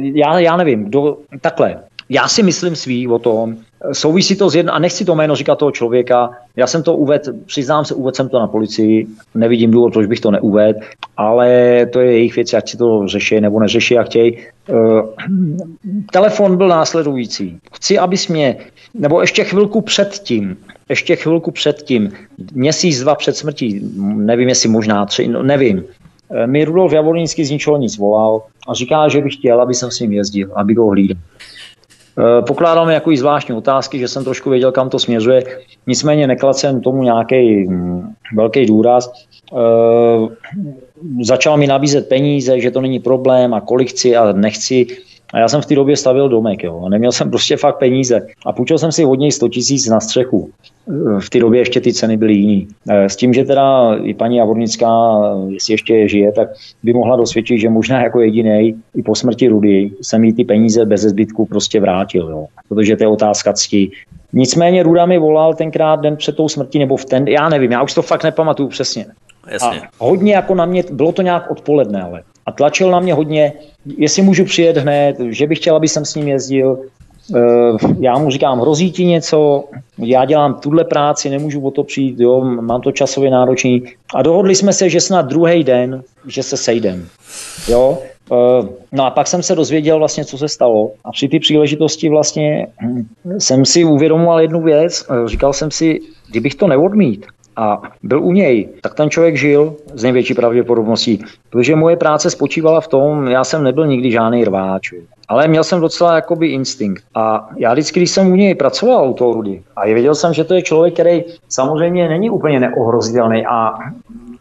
já, já nevím, kdo, takhle, já si myslím svý o tom, souvisí to s jedno, a nechci to jméno říkat toho člověka, já jsem to uvedl, přiznám se, uvedl jsem to na policii, nevidím důvod, proč bych to neuvedl, ale to je jejich věc, ať si to řeší nebo neřeší, jak chtějí. Uh, telefon byl následující. Chci, abys mě, nebo ještě chvilku předtím, ještě chvilku předtím, měsíc, dva před smrtí, nevím, jestli možná tři, no, nevím, eh, mi Rudolf Javorínský z ničeho nic volal a říká, že bych chtěl, aby jsem s ním jezdil, aby ho hlídal. Eh, pokládám jako i zvláštní otázky, že jsem trošku věděl, kam to směřuje, nicméně nekladl jsem tomu nějaký hm, velký důraz. Eh, začal mi nabízet peníze, že to není problém a kolik chci a nechci. A já jsem v té době stavil domek, jo. A neměl jsem prostě fakt peníze. A půjčil jsem si od něj 100 tisíc na střechu. V té době ještě ty ceny byly jiný. Eh, s tím, že teda i paní Javornická, jestli ještě žije, tak by mohla dosvědčit, že možná jako jediný i po smrti Rudy jsem jí ty peníze bez zbytku prostě vrátil. Jo. Protože to je otázka cti. Nicméně Ruda mi volal tenkrát den před tou smrtí, nebo v ten, já nevím, já už to fakt nepamatuju přesně. Jasně. A hodně jako na mě, bylo to nějak odpoledne, ale. A tlačil na mě hodně, jestli můžu přijet hned, že bych chtěl, aby jsem s ním jezdil. Eh, já mu říkám, hrozí ti něco, já dělám tuhle práci, nemůžu o to přijít, jo, mám to časově náročný. A dohodli jsme se, že snad druhý den, že se sejdem. Jo? Eh, no a pak jsem se dozvěděl vlastně, co se stalo. A při té příležitosti vlastně hm, jsem si uvědomoval jednu věc. Eh, říkal jsem si, kdybych to neodmít, a byl u něj, tak ten člověk žil z největší pravděpodobností. Protože moje práce spočívala v tom, já jsem nebyl nikdy žádný rváč, ale měl jsem docela jakoby instinkt. A já vždycky, když jsem u něj pracoval, u toho Rudy, a věděl jsem, že to je člověk, který samozřejmě není úplně neohrozitelný a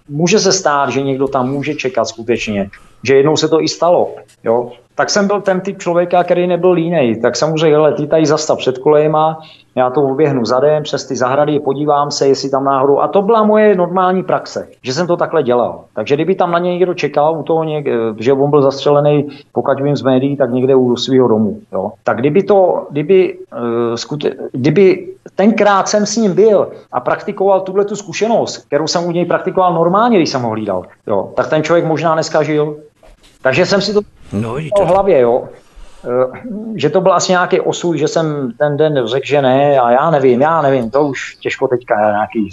může se stát, že někdo tam může čekat skutečně, že jednou se to i stalo. Jo? Tak jsem byl ten typ člověka, který nebyl línej. Tak řekl, hele, ty tady zastav před kolejema, já to oběhnu zadem přes ty zahrady, podívám se, jestli tam náhodou. A to byla moje normální praxe, že jsem to takhle dělal. Takže kdyby tam na něj někdo čekal, u toho něk, že on byl zastřelený, pokud vím z médií, tak někde u svého domu. Jo. Tak kdyby to, kdyby, uh, skute, kdyby tenkrát jsem s ním byl a praktikoval tuhle tu zkušenost, kterou jsem u něj praktikoval normálně, když jsem ho hlídal, jo, tak ten člověk možná dneska žil. Takže jsem si to no, v hlavě, jo. Eh, že to byl asi nějaký osud, že jsem ten den řekl, že ne a já nevím, já nevím, to už těžko teďka je nějaký...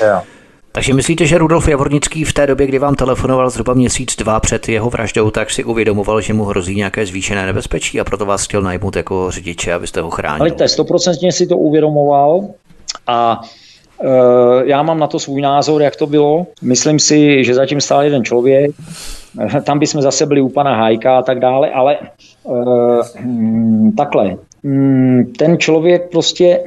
Jo. Takže myslíte, že Rudolf Javornický v té době, kdy vám telefonoval zhruba měsíc, dva před jeho vraždou, tak si uvědomoval, že mu hrozí nějaké zvýšené nebezpečí a proto vás chtěl najmout jako řidiče, abyste ho chránil? Ale to stoprocentně si to uvědomoval a já mám na to svůj názor, jak to bylo. Myslím si, že zatím stál jeden člověk, tam bychom zase byli u pana Hajka a tak dále, ale e, takhle. Mm, ten člověk prostě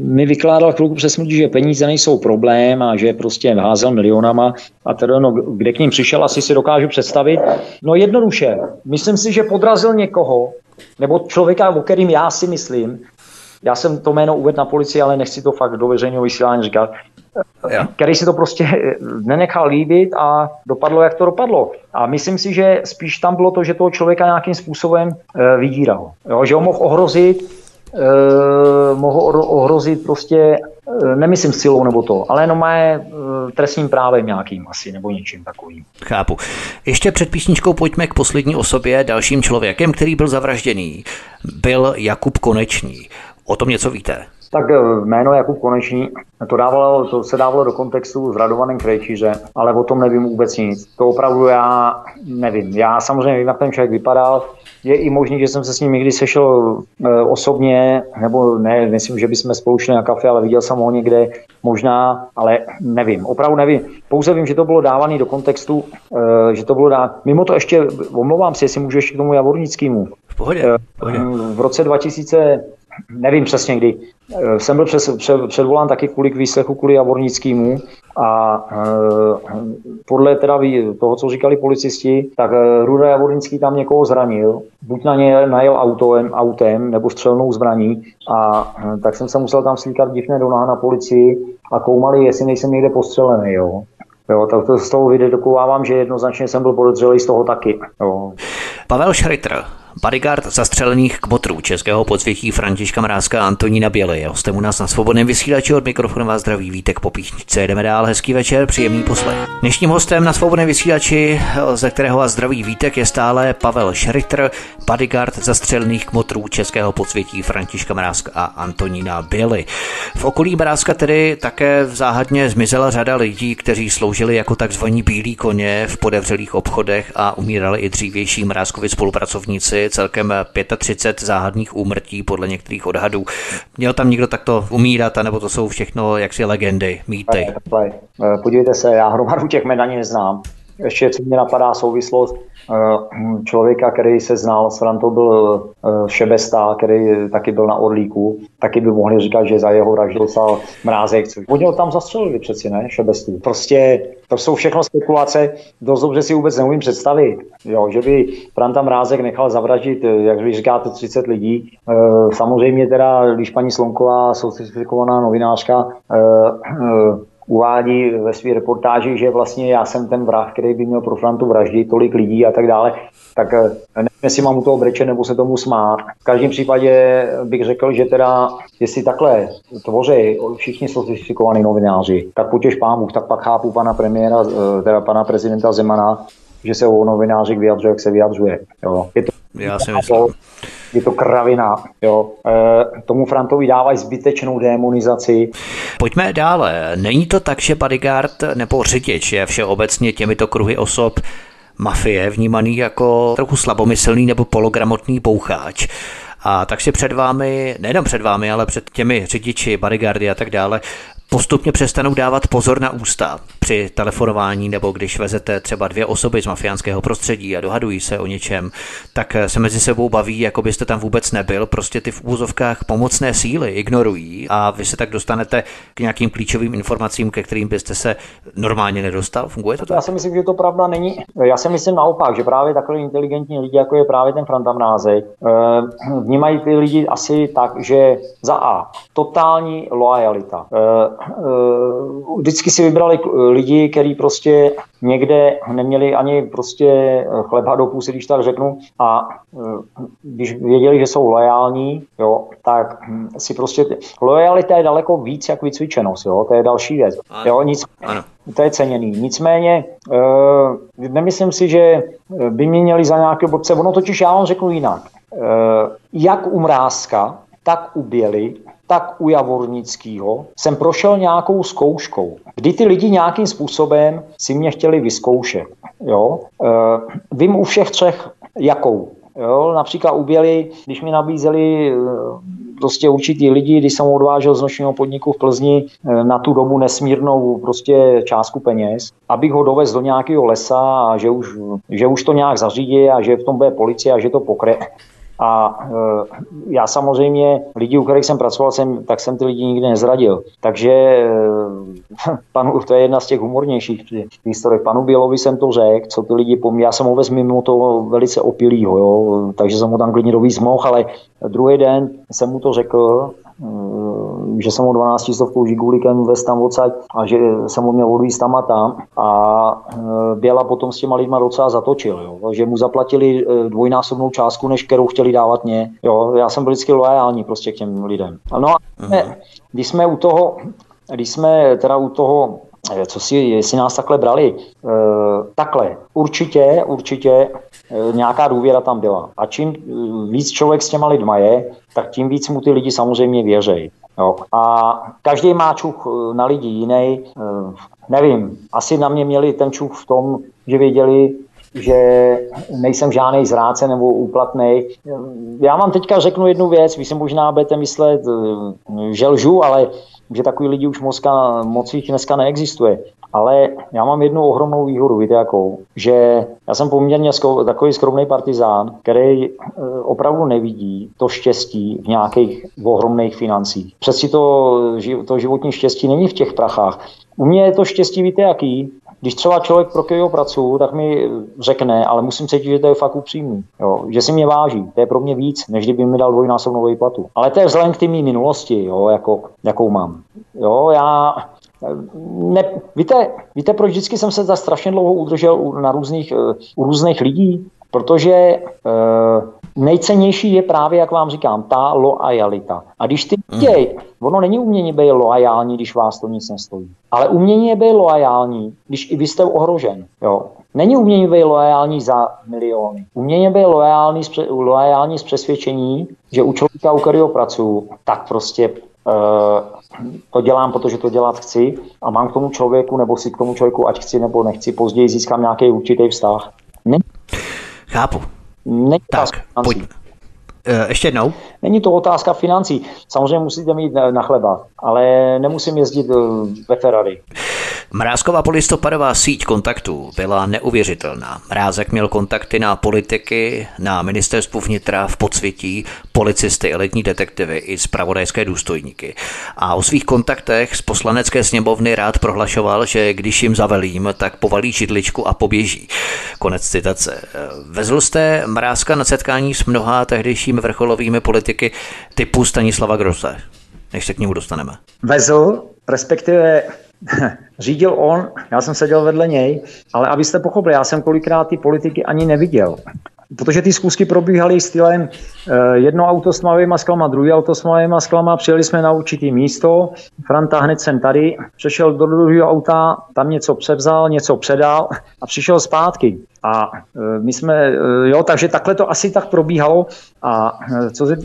mi vykládal chvilku přes smrti, že peníze nejsou problém a že prostě házel milionama a teda no, kde k ním přišel, asi si dokážu představit. No jednoduše, myslím si, že podrazil někoho, nebo člověka, o kterým já si myslím, já jsem to jméno uvedl na policii, ale nechci to fakt do veřejného vysílání říkat, ja. který si to prostě nenechal líbit a dopadlo, jak to dopadlo. A myslím si, že spíš tam bylo to, že toho člověka nějakým způsobem e, vydíral. Jo, že ho mohl ohrozit, e, mohou ohrozit prostě, nemyslím silou nebo to, ale jenom má e, trestním právem nějakým asi nebo něčím takovým. Chápu. Ještě před písničkou pojďme k poslední osobě, dalším člověkem, který byl zavražděný. Byl Jakub Konečný. O tom něco víte? Tak eh, jméno Jakub Konečný, to, dávalo, to se dávalo do kontextu s Radovanem Krejčíře, ale o tom nevím vůbec nic. To opravdu já nevím. Já samozřejmě vím, jak ten člověk vypadal. Je i možný, že jsem se s ním někdy sešel e, osobně, nebo ne, myslím, že bychom spolu šli na kafe, ale viděl jsem ho někde, možná, ale nevím, opravdu nevím. Pouze vím, že to bylo dávané do kontextu, e, že to bylo dávané. Mimo to ještě, omlouvám se, jestli můžu ještě k tomu Javornickému. V pohodě, v pohodě. V roce 2000 nevím přesně kdy. Eh, jsem byl přes, před, předvolán taky kvůli k výslechu kvůli Javornickému a e, podle teda toho, co říkali policisti, tak e, Ruda Javornický tam někoho zranil, buď na ně najel autem, autem nebo střelnou zbraní a e, tak jsem se musel tam slíkat divné do na policii a koumali, jestli nejsem někde postřelený, jo. Jo, tak to z toho vydedukovávám, že jednoznačně jsem byl podezřelý z toho taky. Jo. Pavel Schritter, bodyguard zastřelených kmotrů českého podsvětí Františka Mrázka a Antonína Běly. Hostem u nás na svobodném vysílači od mikrofonu vás zdraví Vítek po píšničce. Jdeme dál, hezký večer, příjemný poslech. Dnešním hostem na svobodném vysílači, ze kterého vás zdraví Vítek, je stále Pavel Schritter, bodyguard zastřelených kmotrů českého podsvětí Františka Mrázka a Antonína Běly. V okolí Mrázka tedy také záhadně zmizela řada lidí, kteří sloužili jako takzvaní bílí koně v podevřelých obchodech a umírali i dřívější Mrázkovi spolupracovníci celkem 35 záhadných úmrtí podle některých odhadů. Měl tam někdo takto umírat, anebo to jsou všechno jaksi legendy, mýty? Eh, podívejte se, já hromadu těch jmen ani neznám. Ještě co mě napadá souvislost eh, člověka, který se znal s Frantou, byl eh, Šebesta, který taky byl na Orlíku. Taky by mohli říkat, že za jeho vraždu stal mrázek. Oni ho tam zastřelili přeci, ne? Šebestu. Prostě to jsou všechno spekulace, dost dobře si vůbec neumím představit, jo, že by Franta Mrázek nechal zavraždit, jak vy říkáte, 30 lidí. Samozřejmě teda, když paní Slonková, sofistikovaná novinářka, uvádí ve své reportáži, že vlastně já jsem ten vrah, který by měl pro Frantu vraždit tolik lidí a tak dále, tak eh, nevím, jestli mám u toho brečet nebo se tomu smát. V každém případě bych řekl, že teda, jestli takhle tvoří všichni sofistikovaní novináři, tak potěž Bůh, tak pak chápu pana premiéra, eh, teda pana prezidenta Zemana, že se o novinářích vyjadřuje, jak se vyjadřuje. Jo. Je to, Já si myslím je to kravina. Jo. E, tomu Frantovi dávají zbytečnou demonizaci. Pojďme dále. Není to tak, že bodyguard nebo řidič je všeobecně těmito kruhy osob mafie vnímaný jako trochu slabomyslný nebo pologramotný boucháč. A tak si před vámi, nejenom před vámi, ale před těmi řidiči, bodyguardy a tak dále, postupně přestanou dávat pozor na ústa při telefonování nebo když vezete třeba dvě osoby z mafiánského prostředí a dohadují se o něčem, tak se mezi sebou baví, jako byste tam vůbec nebyl, prostě ty v úzovkách pomocné síly ignorují a vy se tak dostanete k nějakým klíčovým informacím, ke kterým byste se normálně nedostal. Funguje to tak? Já si myslím, že to pravda není. Já si myslím naopak, že právě takové inteligentní lidi, jako je právě ten Franta Mrázek, eh, vnímají ty lidi asi tak, že za A, totální loajalita eh, Eh, vždycky si vybrali lidi, kteří prostě někde neměli ani prostě chleba do pusy, když tak řeknu, a eh, když věděli, že jsou lojální, jo, tak si prostě, lojalita je daleko víc jak vycvičenost, jo, to je další věc. Jo, nic, to je ceněný. Nicméně, e, nemyslím si, že by mě měli za nějaké blbce, ono totiž já vám řeknu jinak. E, jak u Mrázka, tak u Běly tak u Javornického jsem prošel nějakou zkouškou, kdy ty lidi nějakým způsobem si mě chtěli vyzkoušet. Jo? E, vím u všech třech, jakou. Jo? Například u Běli, když mi nabízeli prostě určitý lidi, když jsem odvážel z nočního podniku v Plzni eh, na tu dobu nesmírnou prostě částku peněz, abych ho dovez do nějakého lesa a že už, že už to nějak zařídí a že v tom bude policie a že to pokre, a e, já samozřejmě lidi, u kterých jsem pracoval, jsem, tak jsem ty lidi nikdy nezradil. Takže e, [laughs] panu, to je jedna z těch humornějších historiek. Panu Bělovi jsem to řekl, co ty lidi po Já jsem ho vez mimo to velice opilýho, jo, takže jsem ho tam klidně dovíc mohl, ale druhý den jsem mu to řekl že jsem o 12 stovkou žigulíkem vez tam odsaď a že jsem ho měl odvízt tam a tam a eh, Běla potom s těma lidma docela zatočil, jo, že mu zaplatili eh, dvojnásobnou částku, než kterou chtěli dávat mě. Jo, já jsem byl vždycky loajální prostě k těm lidem. No a uh-huh. když jsme u toho, když jsme teda u toho co si, jestli nás takhle brali. E, takhle, určitě, určitě e, nějaká důvěra tam byla. A čím víc člověk s těma lidma je, tak tím víc mu ty lidi samozřejmě věřejí. A každý má čuch eh, na lidi jiný. Eh, nevím, asi na mě měli ten čuch v tom, že věděli, že nejsem žádný zráce nebo úplatný. Já vám teďka řeknu jednu věc, vy si možná budete myslet, eh, že lžu, ale že takový lidi už mozka, moc jich dneska neexistuje. Ale já mám jednu ohromnou výhodu, víte jakou? Že já jsem poměrně skro, takový skromný partizán, který e, opravdu nevidí to štěstí v nějakých ohromných financích. Přeci to, to životní štěstí není v těch prachách. U mě je to štěstí, víte jaký? Když třeba člověk, pro kterého pracuji, tak mi řekne, ale musím cítit, že to je fakt upřímný, jo, že si mě váží, to je pro mě víc, než kdyby mi dal dvojnásobnou výplatu. Ale to je vzhledem k té minulosti, jo, jako, jakou mám. Jo, já ne, víte, víte, proč vždycky jsem se za strašně dlouho udržel na různých, eh, u různých lidí? Protože uh, nejcennější je právě, jak vám říkám, ta loajalita. A když ty děj, mm. ono není umění být loajální, když vás to nic nestojí. Ale umění je být loajální, když i vy jste ohrožen. Jo. Není umění být loajální za miliony. Umění je být loajální, loajální z přesvědčení, že u člověka, u kterého pracuji, tak prostě uh, to dělám, protože to dělat chci a mám k tomu člověku, nebo si k tomu člověku, ať chci nebo nechci, později získám nějaký určitý vztah. Ne- Chápu. Není tak, pojď. Eh, ještě jednou? Není to otázka financí. Samozřejmě musíte mít na chleba, ale nemusím jezdit eh, ve Ferrari. Mrázková polistopadová síť kontaktů byla neuvěřitelná. Mrázek měl kontakty na politiky, na ministerstvu vnitra, v podsvětí, policisty, elitní detektivy i zpravodajské důstojníky. A o svých kontaktech z poslanecké sněmovny rád prohlašoval, že když jim zavelím, tak povalí židličku a poběží. Konec citace. Vezl jste Mrázka na setkání s mnoha tehdejšími vrcholovými politiky typu Stanislava Grose, než se k němu dostaneme. Vezl, respektive [laughs] řídil on, já jsem seděl vedle něj, ale abyste pochopili, já jsem kolikrát ty politiky ani neviděl. Protože ty zkusky probíhaly stylem eh, jedno auto s tmavými sklama, druhé auto s tmavými sklama, přijeli jsme na určitý místo, Franta hned jsem tady, přešel do druhého auta, tam něco převzal, něco předal a přišel zpátky. A eh, my jsme, eh, jo, takže takhle to asi tak probíhalo a co se,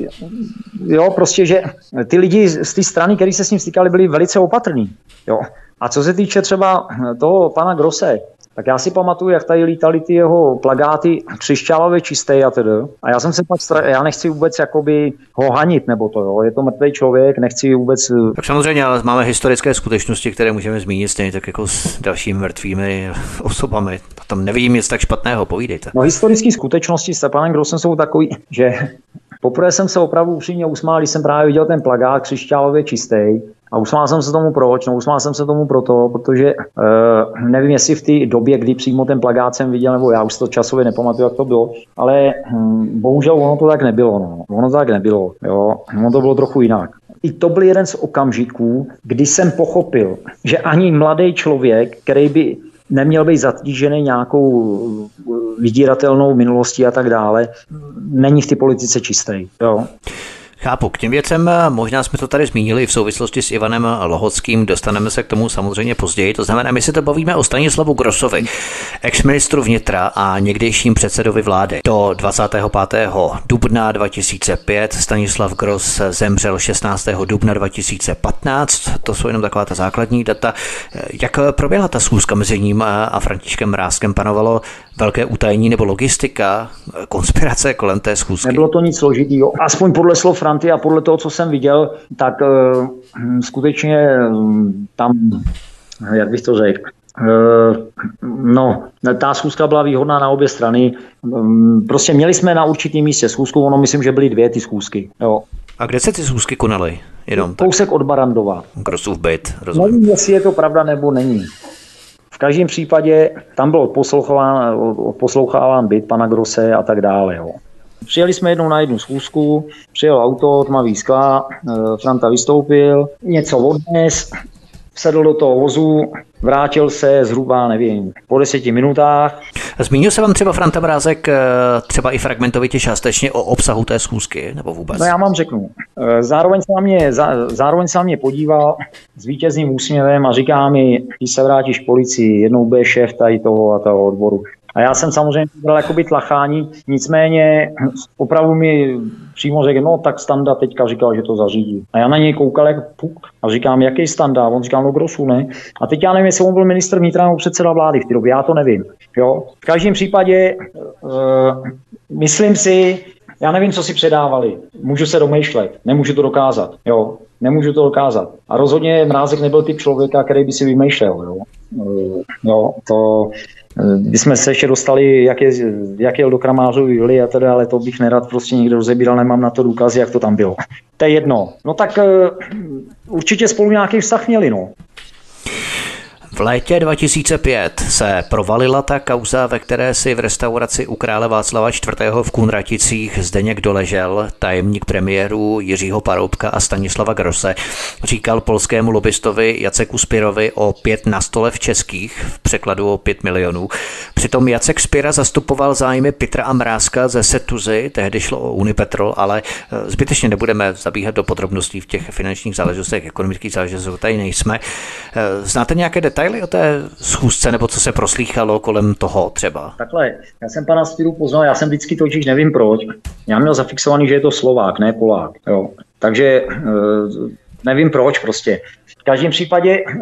jo, prostě, že ty lidi z té strany, které se s ním stýkali, byli velice opatrní, jo. A co se týče třeba toho pana Grose, tak já si pamatuju, jak tady lítali ty jeho plagáty křišťálově čisté a tedy. A já jsem se pak, stra... já nechci vůbec jakoby ho hanit, nebo to, jo. je to mrtvý člověk, nechci vůbec... Eh, tak samozřejmě, ale máme historické skutečnosti, které můžeme zmínit stejně tak jako s dalšími mrtvými osobami. Tam nevidím nic tak špatného, povídejte. No historické skutečnosti s panem Grossem jsou takový, že [laughs] Poprvé jsem se opravdu upřímně usmál, když jsem právě viděl ten plagát křišťálově čistý. A usmál jsem se tomu proč? No usmál jsem se tomu proto, protože uh, nevím, jestli v té době, kdy přímo ten plagát jsem viděl, nebo já už to časově nepamatuju, jak to bylo, ale hm, bohužel ono to tak nebylo. No. Ono to tak nebylo. Jo. Ono to bylo trochu jinak. I to byl jeden z okamžiků, kdy jsem pochopil, že ani mladý člověk, který by neměl být zatížený nějakou vydíratelnou minulostí a tak dále, není v té politice čistý. Jo. Chápu, k těm věcem možná jsme to tady zmínili v souvislosti s Ivanem Lohockým, dostaneme se k tomu samozřejmě později. To znamená, my se to bavíme o Stanislavu Grosovi, ex-ministru vnitra a někdejším předsedovi vlády. Do 25. dubna 2005 Stanislav Gros zemřel 16. dubna 2015. To jsou jenom taková ta základní data. Jak proběhla ta schůzka mezi ním a Františkem Mrázkem? Panovalo velké utajení nebo logistika, konspirace kolem té schůzky? Nebylo to nic složitého. Aspoň podle slov Franty a podle toho, co jsem viděl, tak uh, skutečně um, tam, jak bych to řekl, Uh, no, ta schůzka byla výhodná na obě strany. Um, prostě měli jsme na určitém místě schůzku, ono myslím, že byly dvě ty schůzky. Jo. A kde se ty schůzky konaly? Jenom Kousek tak. od Barandova. Grosův byt, rozumím. Nevím, jestli je to pravda nebo není. V každém případě tam byl odposloucháván byt pana Grose a tak dále. Jo. Přijeli jsme jednou na jednu schůzku, přijel auto, tmavý skla, eh, Franta vystoupil, něco odnes, sedl do toho vozu, vrátil se zhruba, nevím, po deseti minutách. Zmínil se vám třeba Franta Brázek eh, třeba i fragmentovitě částečně o obsahu té schůzky, nebo vůbec? No já vám řeknu. Eh, zároveň se na mě, zároveň se na mě podíval s vítězným úsměvem a říká mi, když se vrátíš policii, jednou bude šéf tady toho a toho odboru. A já jsem samozřejmě bral jakoby tlachání, nicméně opravdu mi přímo řekl, no tak Standa teďka říkal, že to zařídí. A já na něj koukal jak puk a říkám, jaký Standa? On říkal, no Grosu, ne? A teď já nevím, jestli on byl ministr vnitra nebo předseda vlády v té době, já to nevím. Jo? V každém případě uh, myslím si, já nevím, co si předávali. Můžu se domýšlet, nemůžu to dokázat. Jo, nemůžu to dokázat. A rozhodně Mrázek nebyl typ člověka, který by si vymýšlel. Jo, uh, jo to když jsme se ještě dostali, jak, je, jak jel do Kramářů Juli a teda, ale to bych nerad prostě někde rozebíral, nemám na to důkazy, jak to tam bylo. To je jedno. No tak uh, určitě spolu nějaký vztah měli, no. V létě 2005 se provalila ta kauza, ve které si v restauraci u krále Václava IV. v Kunraticích Zdeněk doležel, tajemník premiéru Jiřího Paroubka a Stanislava Grose, říkal polskému lobbystovi Jaceku Spirovi o pět na stole v českých, v překladu o pět milionů. Přitom Jacek Spira zastupoval zájmy Petra a Mrázka ze Setuzy, tehdy šlo o Unipetrol, ale e, zbytečně nebudeme zabíhat do podrobností v těch finančních záležitostech, ekonomických záležitostech, tady nejsme. E, znáte nějaké detaily? Detaily o té schůzce, nebo co se proslýchalo kolem toho třeba? Takhle, já jsem pana Spiru poznal, já jsem vždycky totiž nevím proč. Já měl zafixovaný, že je to Slovák, ne Polák. Jo. Takže eh, nevím proč prostě. V každém případě eh,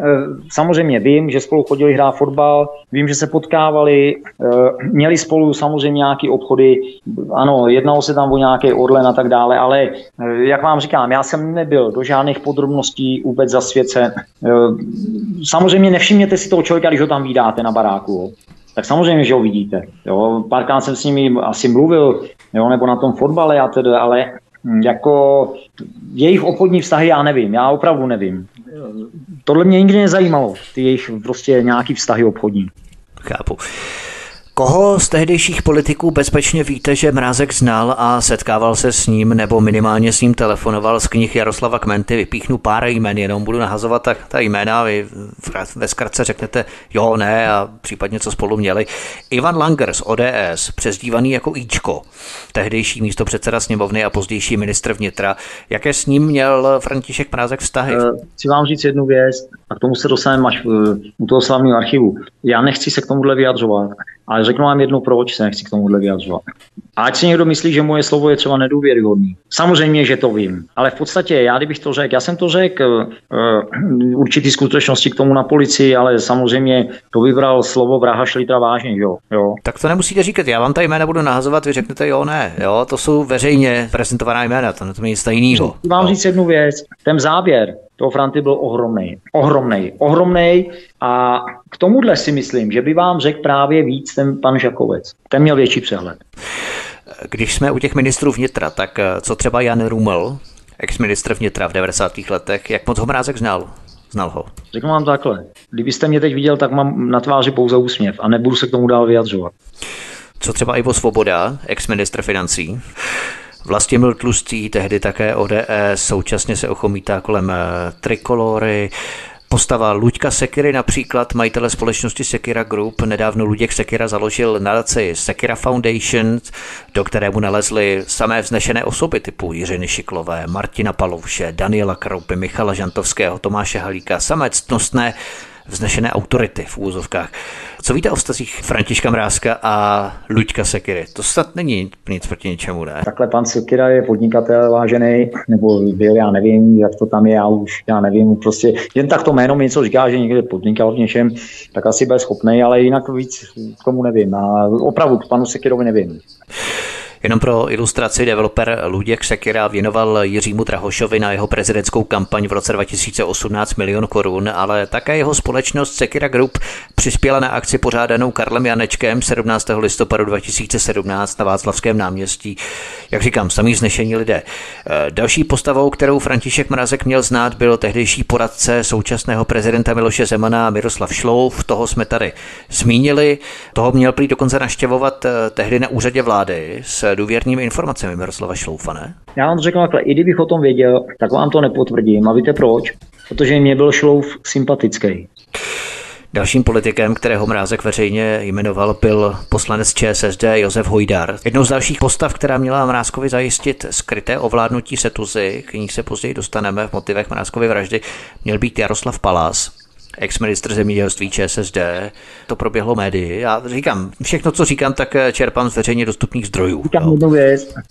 samozřejmě vím, že spolu chodili hrát fotbal, vím, že se potkávali, eh, měli spolu samozřejmě nějaké obchody, ano, jednalo se tam o nějaké orlen a tak dále, ale eh, jak vám říkám, já jsem nebyl do žádných podrobností vůbec zasvěcen. Samozřejmě nevšimněte si toho člověka, když ho tam vydáte na baráku tak samozřejmě, že ho vidíte. Párkrát jsem s nimi asi mluvil, jo, nebo na tom fotbale, a tedy, ale jako jejich obchodní vztahy já nevím, já opravdu nevím tohle mě nikdy nezajímalo, ty jejich prostě nějaký vztahy obchodní. Chápu. Koho z tehdejších politiků bezpečně víte, že Mrázek znal a setkával se s ním nebo minimálně s ním telefonoval z knih Jaroslava Kmenty? Vypíchnu pár jmen, jenom budu nahazovat tak ta jména, vy ve zkratce řeknete jo, ne a případně co spolu měli. Ivan Langer z ODS, přezdívaný jako Ičko, tehdejší místo předseda sněmovny a pozdější ministr vnitra. Jaké s ním měl František Mrázek vztahy? Uh, chci vám říct jednu věc a k tomu se dostaneme až u toho slavného archivu. Já nechci se k tomuhle vyjadřovat ale řeknu vám jednu, proč se nechci k tomuhle vyjadřovat. A ať si někdo myslí, že moje slovo je třeba nedůvěryhodný. Samozřejmě, že to vím. Ale v podstatě, já kdybych to řekl, já jsem to řekl uh, určitý skutečnosti k tomu na policii, ale samozřejmě to vybral slovo vraha šlitra vážně, jo. jo. Tak to nemusíte říkat, já vám ta jména budu nahazovat, vy řeknete jo, ne. Jo, to jsou veřejně prezentovaná jména, to, to je nic jiného. Vám říct jednu věc, ten záběr, toho Franty byl ohromný. Ohromný. Ohromný a k tomuhle si myslím, že by vám řekl právě víc ten pan Žakovec. Ten měl větší přehled. Když jsme u těch ministrů vnitra, tak eh, co třeba Jan Rumel, ex-ministr vnitra v 90. letech, jak moc ho Mrázek znal? Znal ho. Řeknu vám takhle. Kdybyste mě teď viděl, tak mám na tváři pouze úsměv a nebudu se k tomu dál vyjadřovat. Co třeba Ivo Svoboda, ex-ministr financí? Vlastimil Tlustý, tehdy také ODS, současně se ochomítá kolem eh, trikolory. Postava Luďka Sekiry například, majitele společnosti Sekira Group, nedávno Luděk Sekira založil nadaci Sekira Foundation, do které mu nalezly samé vznešené osoby typu Jiřiny Šiklové, Martina Palouše, Daniela Kroupy, Michala Žantovského, Tomáše Halíka, samé ctnostné vznešené autority v úzovkách. Co víte o vztazích Františka Mrázka a Luďka Sekiry? To snad není nic proti ničemu, ne? Takhle pan Sekira je podnikatel vážený, nebo byl, já nevím, jak to tam je, já už, já nevím, prostě jen tak to jméno mi něco říká, že někde podnikal v něčem, tak asi byl schopný, ale jinak víc k tomu nevím. A opravdu k panu Sekirovi nevím. Jenom pro ilustraci developer Luděk Sekira věnoval Jiřímu Drahošovi na jeho prezidentskou kampaň v roce 2018 milion korun, ale také jeho společnost Sekira Group přispěla na akci pořádanou Karlem Janečkem 17. listopadu 2017 na Václavském náměstí. Jak říkám, samý znešení lidé. E, další postavou, kterou František Mrazek měl znát, byl tehdejší poradce současného prezidenta Miloše Zemana Miroslav Šlouf. Toho jsme tady zmínili. Toho měl prý dokonce naštěvovat e, tehdy na úřadě vlády s důvěrnými informacemi Miroslava Šloufa? Já vám to řekl takhle, i kdybych o tom věděl, tak vám to nepotvrdím. A víte proč? Protože mě byl Šlouf sympatický. Dalším politikem, kterého Mrázek veřejně jmenoval, byl poslanec ČSSD Josef Hojdar. Jednou z dalších postav, která měla Mrázkovi zajistit skryté ovládnutí Setuzy, k ní se později dostaneme v motivech Mrázkovy vraždy, měl být Jaroslav Palás ex-ministr zemědělství ČSSD. To proběhlo médii. Já říkám, všechno, co říkám, tak eh, čerpám z veřejně dostupných zdrojů.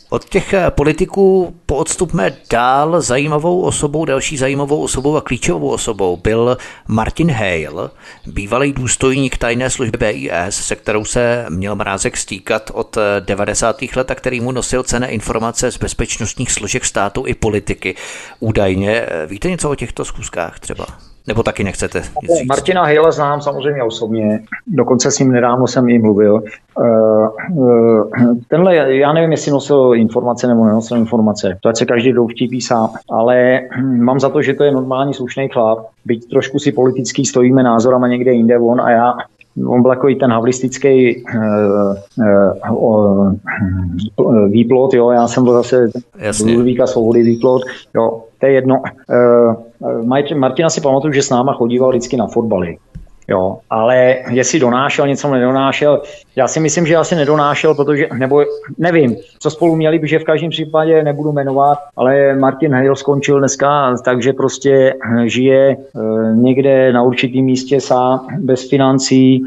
Od těch eh, politiků poodstupme dál zajímavou osobou, další zajímavou osobou a klíčovou osobou byl Martin Hale, bývalý důstojník tajné služby BIS, se kterou se měl Mrázek stýkat od 90. Eh, let a který mu nosil cené informace z bezpečnostních složek státu i politiky. Údajně, víte něco o těchto schůzkách třeba? Nebo taky nechcete? Martina Hejla znám samozřejmě osobně, dokonce s ním nedávno jsem jí mluvil. Eh, eh, tenhle, já nevím, jestli nosil informace nebo nenosil informace, to ať se každý vtípí sám, ale hm, mám za to, že to je normální slušný chlap, byť trošku si politický stojíme názorama někde jinde on a já On byl takový ten havlistický uh, uh, uh, výplot, jo, já jsem byl zase Ludvíka Svobody výplot, jo, to je jedno. Uh, Martina si pamatuju, že s náma chodíval vždycky na fotbaly. Jo, ale jestli donášel něco, nedonášel, já si myslím, že asi nedonášel, protože, nebo nevím, co spolu měli, že v každém případě nebudu jmenovat, ale Martin Hale skončil dneska, takže prostě žije e, někde na určitém místě sám, bez financí, e,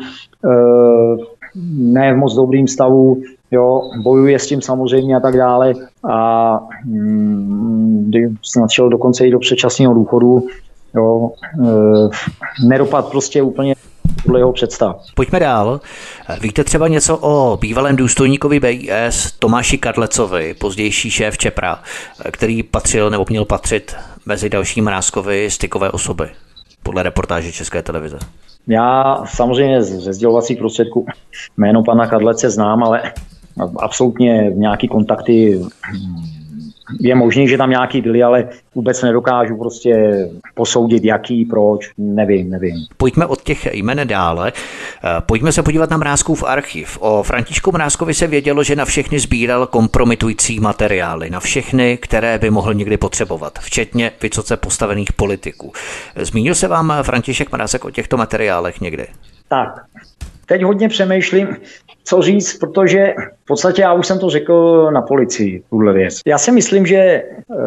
ne v moc dobrým stavu, jo, bojuje s tím samozřejmě a tak dále a mm, snad šel dokonce i do předčasného důchodu, jo, e, nedopad prostě úplně podle jeho představ. Pojďme dál. Víte třeba něco o bývalém důstojníkovi BIS Tomáši Kadlecovi, pozdější šéf Čepra, který patřil nebo měl patřit mezi další Mrázkovi stykové osoby, podle reportáže České televize? Já samozřejmě ze sdělovacích prostředků jméno pana Kadlece znám, ale absolutně nějaký kontakty je možný, že tam nějaký byly, ale vůbec nedokážu prostě posoudit, jaký, proč, nevím, nevím. Pojďme od těch jmen dále. Eh, pojďme se podívat na Mrázkův archiv. O Františku Mrázkovi se vědělo, že na všechny sbíral kompromitující materiály, na všechny, které by mohl někdy potřebovat, včetně vysoce postavených politiků. Zmínil se vám František Mrázek o těchto materiálech někdy? Tak, teď hodně přemýšlím, co říct, protože v podstatě já už jsem to řekl na policii, tuhle věc. Já si myslím, že eh,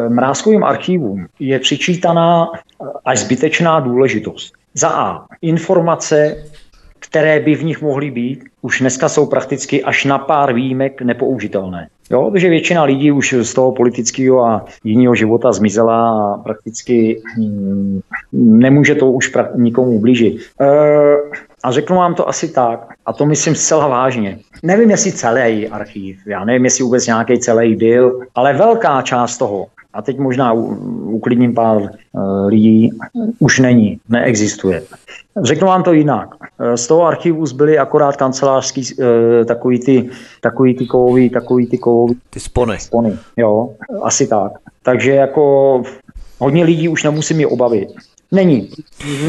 mrázkovým archívům je přičítaná eh, až zbytečná důležitost. Za A. Informace, které by v nich mohly být, už dneska jsou prakticky až na pár výjimek nepoužitelné. Jo, protože většina lidí už z toho politického a jiného života zmizela a prakticky hm, nemůže to už pra- nikomu ublížit. E, a řeknu vám to asi tak, a to myslím zcela vážně. Nevím, jestli celý archív, já nevím, jestli vůbec nějaký celý byl, ale velká část toho, a teď možná uklidním pár uh, lidí, už není, neexistuje. Řeknu vám to jinak. Eh, z toho archivu zbyly akorát kancelářský, uh, takový ty, takový ty kovový, takový ty kovový. Ty spony. Spony, jo, asi tak. Takže jako hodně lidí už nemusí mi obavit. Není.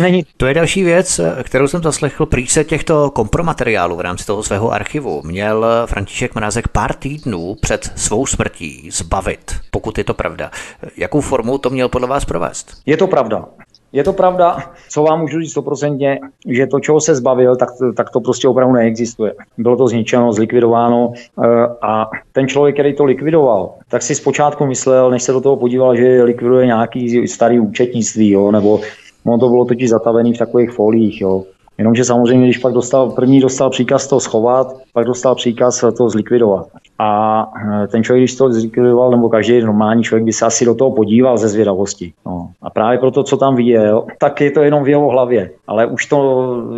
Není. To je další věc, kterou jsem zaslechl. Prý se těchto kompromateriálů v rámci toho svého archivu měl František Mrázek pár týdnů před svou smrtí zbavit, pokud je to pravda. Jakou formu to měl podle vás provést? Je to pravda. Je to pravda, co vám můžu říct stoprocentně, že to, čeho se zbavil, tak, tak to prostě opravdu neexistuje. Bylo to zničeno, zlikvidováno eh, a ten člověk, který to likvidoval, tak si zpočátku myslel, než se do toho podíval, že likviduje nějaký starý účetnictví, jo, nebo on to bylo totiž zatavený v takových folích, jo. Jenomže samozřejmě, když pak dostal, první dostal příkaz to schovat, pak dostal příkaz to zlikvidovat. A eh, ten člověk, když to zlikvidoval, nebo každý normální člověk by se asi do toho podíval ze zvědavosti. No. A právě proto, co tam viděl, tak je to jenom v jeho hlavě. Ale už to,